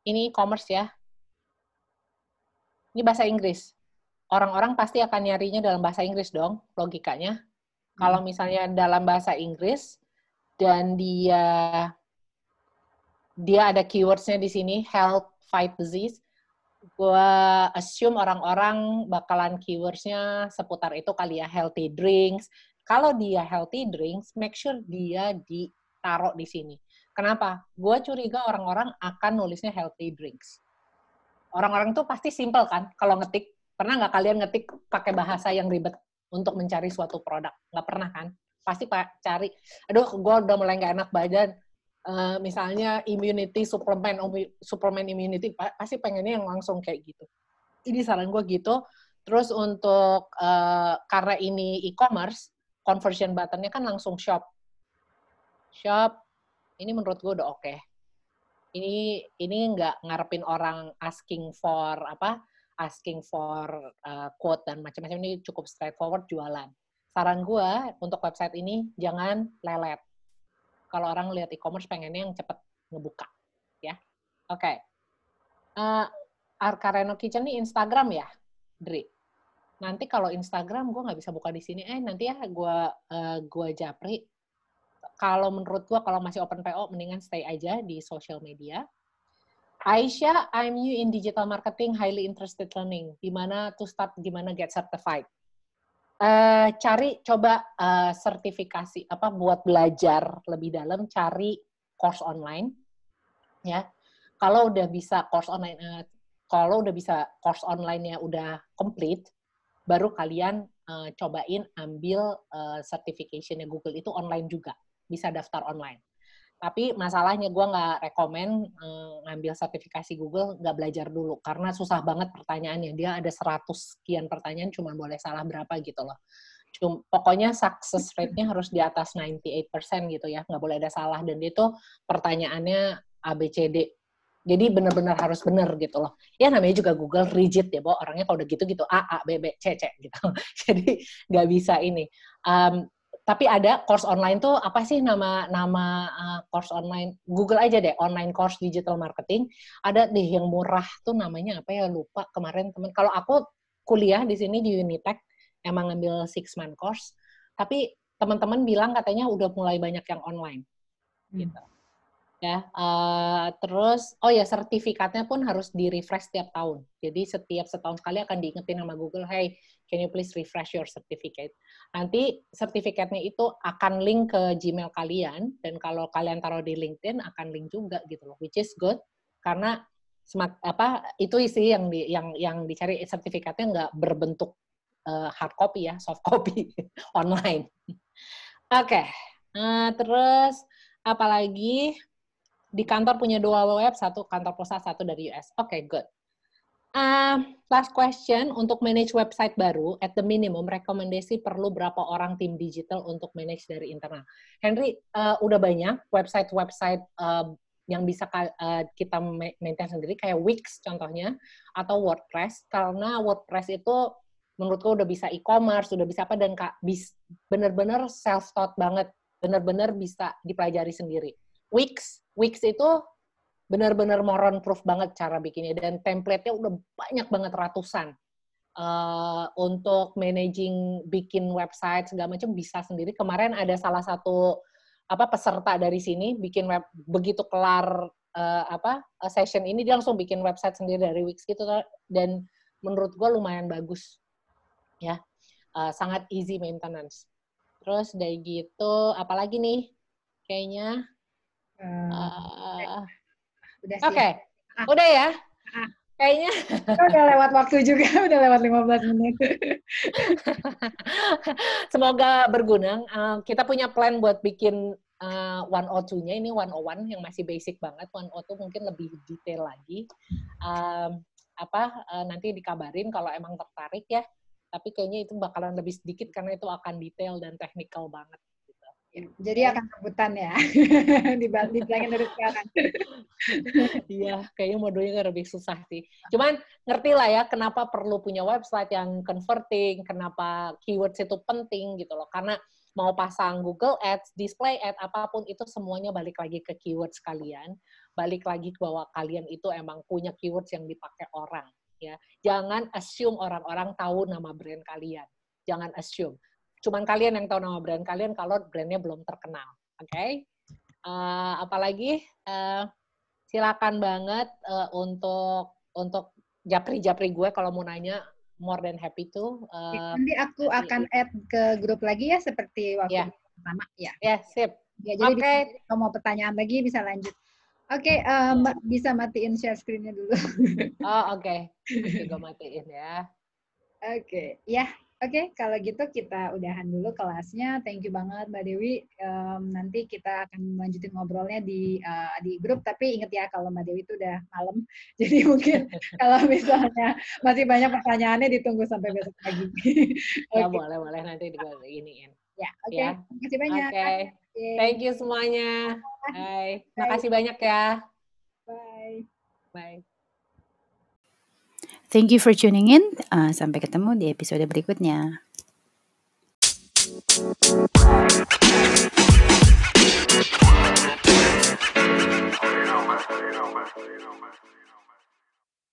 ini e-commerce ya. Ini bahasa Inggris. Orang-orang pasti akan nyarinya dalam bahasa Inggris dong, logikanya. Kalau hmm. misalnya dalam bahasa Inggris dan dia dia ada keywordsnya di sini health fight disease gue assume orang-orang bakalan keywordsnya seputar itu kali ya healthy drinks. Kalau dia healthy drinks make sure dia ditaruh di sini. Kenapa? Gue curiga orang-orang akan nulisnya healthy drinks. Orang-orang tuh pasti simple kan kalau ngetik. Pernah nggak kalian ngetik pakai bahasa yang ribet untuk mencari suatu produk nggak pernah kan pasti pak cari aduh gue udah mulai nggak enak badan uh, misalnya immunity suplemen suplemen immunity pasti pengennya yang langsung kayak gitu ini saran gue gitu terus untuk uh, karena ini e-commerce conversion buttonnya kan langsung shop. Shop, ini menurut gue udah oke. Okay. Ini ini nggak ngarepin orang asking for apa, asking for uh, quote dan macam-macam ini cukup straightforward jualan. Saran gue untuk website ini jangan lelet. Kalau orang lihat e-commerce pengennya yang cepet ngebuka, ya. Oke. Okay. Uh, Arkareno Kitchen ini Instagram ya, Dri? nanti kalau Instagram gue nggak bisa buka di sini eh nanti ya gue uh, gue japri kalau menurut gue kalau masih open PO mendingan stay aja di social media Aisyah, I'm new in digital marketing, highly interested learning. Gimana to start, gimana get certified? Uh, cari coba uh, sertifikasi apa buat belajar lebih dalam, cari course online, ya. Kalau udah bisa course online, uh, kalau udah bisa course online-nya udah complete, baru kalian uh, cobain ambil uh, certification-nya Google itu online juga, bisa daftar online. Tapi masalahnya gue nggak rekomen uh, ngambil sertifikasi Google, nggak belajar dulu, karena susah banget pertanyaannya. Dia ada 100 sekian pertanyaan, cuma boleh salah berapa gitu loh. Cuma, pokoknya success rate-nya harus di atas 98% gitu ya, nggak boleh ada salah. Dan itu pertanyaannya ABCD jadi benar-benar harus benar gitu loh. Ya namanya juga Google rigid ya, bahwa orangnya kalau udah gitu-gitu A, A, B, B, C, C gitu. Jadi nggak bisa ini. Um, tapi ada course online tuh apa sih nama nama uh, course online? Google aja deh online course digital marketing. Ada deh yang murah tuh namanya apa ya? Lupa kemarin temen. Kalau aku kuliah di sini di Unitech emang ngambil six month course. Tapi teman-teman bilang katanya udah mulai banyak yang online. Hmm. gitu ya uh, terus oh ya sertifikatnya pun harus di refresh setiap tahun. Jadi setiap setahun sekali akan diingetin sama Google hey can you please refresh your certificate? Nanti sertifikatnya itu akan link ke Gmail kalian dan kalau kalian taruh di LinkedIn akan link juga gitu loh which is good karena smart apa itu isi yang di yang yang dicari sertifikatnya nggak berbentuk uh, hard copy ya soft copy online. Oke okay. uh, terus apalagi di kantor punya dua web, satu kantor pusat, satu dari US. Oke, okay, good. Uh, last question, untuk manage website baru, at the minimum, rekomendasi perlu berapa orang tim digital untuk manage dari internal? Henry, uh, udah banyak website-website uh, yang bisa uh, kita maintain sendiri, kayak Wix contohnya, atau WordPress, karena WordPress itu menurutku udah bisa e-commerce, udah bisa apa, dan bener-bener self-taught banget, bener-bener bisa dipelajari sendiri. Wix, Wix itu benar-benar moron proof banget cara bikinnya dan template-nya udah banyak banget ratusan. Uh, untuk managing bikin website segala macam bisa sendiri. Kemarin ada salah satu apa peserta dari sini bikin web begitu kelar uh, apa session ini dia langsung bikin website sendiri dari Wix gitu dan menurut gue lumayan bagus ya uh, sangat easy maintenance. Terus dari gitu apalagi nih kayaknya Uh, udah Oke, okay. ah. udah ya. Ah. Kayaknya udah lewat waktu juga, udah lewat 15 menit. Semoga berguna. Uh, kita punya plan buat bikin uh, 102-nya, ini 101 yang masih basic banget. 102 mungkin lebih detail lagi. Um, apa uh, nanti dikabarin kalau emang tertarik ya. Tapi kayaknya itu bakalan lebih sedikit karena itu akan detail dan technical banget. Ya, jadi akan rebutan ya, dibilangin dari sekarang. Iya, kayaknya modulnya lebih susah sih. Cuman ngerti lah ya kenapa perlu punya website yang converting, kenapa keywords itu penting gitu loh. Karena mau pasang Google Ads, display ad, apa pun itu semuanya balik lagi ke keywords kalian. Balik lagi bahwa kalian itu emang punya keywords yang dipakai orang. ya. Jangan assume orang-orang tahu nama brand kalian. Jangan assume cuman kalian yang tahu nama brand kalian kalau brandnya belum terkenal. Oke? Okay? Uh, eh, apalagi uh, silakan banget uh, untuk untuk japri-japri gue kalau mau nanya more than happy to. Uh, Nanti aku akan add ke grup lagi ya seperti waktu yeah. pertama ya. Ya, yeah, sip. Ya, jadi okay. kalau mau pertanyaan lagi bisa lanjut. Oke, okay, um, bisa matiin share screen-nya dulu. oh, oke. Okay. Okay, gue matiin ya. Oke, okay. ya. Oke, okay, kalau gitu kita udahan dulu kelasnya. Thank you banget Mbak Dewi. Um, nanti kita akan lanjutin ngobrolnya di uh, di grup. Tapi inget ya kalau Mbak Dewi itu udah malam, jadi mungkin kalau misalnya masih banyak pertanyaannya ditunggu sampai besok pagi. okay. Ya boleh boleh nanti iniin. Ya, oke. Okay. Ya. Terima kasih banyak. Oke. Okay. Okay. Thank you semuanya. Bye. Terima kasih banyak ya. Bye. Bye. Thank you for tuning in. Uh, sampai ketemu di episode berikutnya.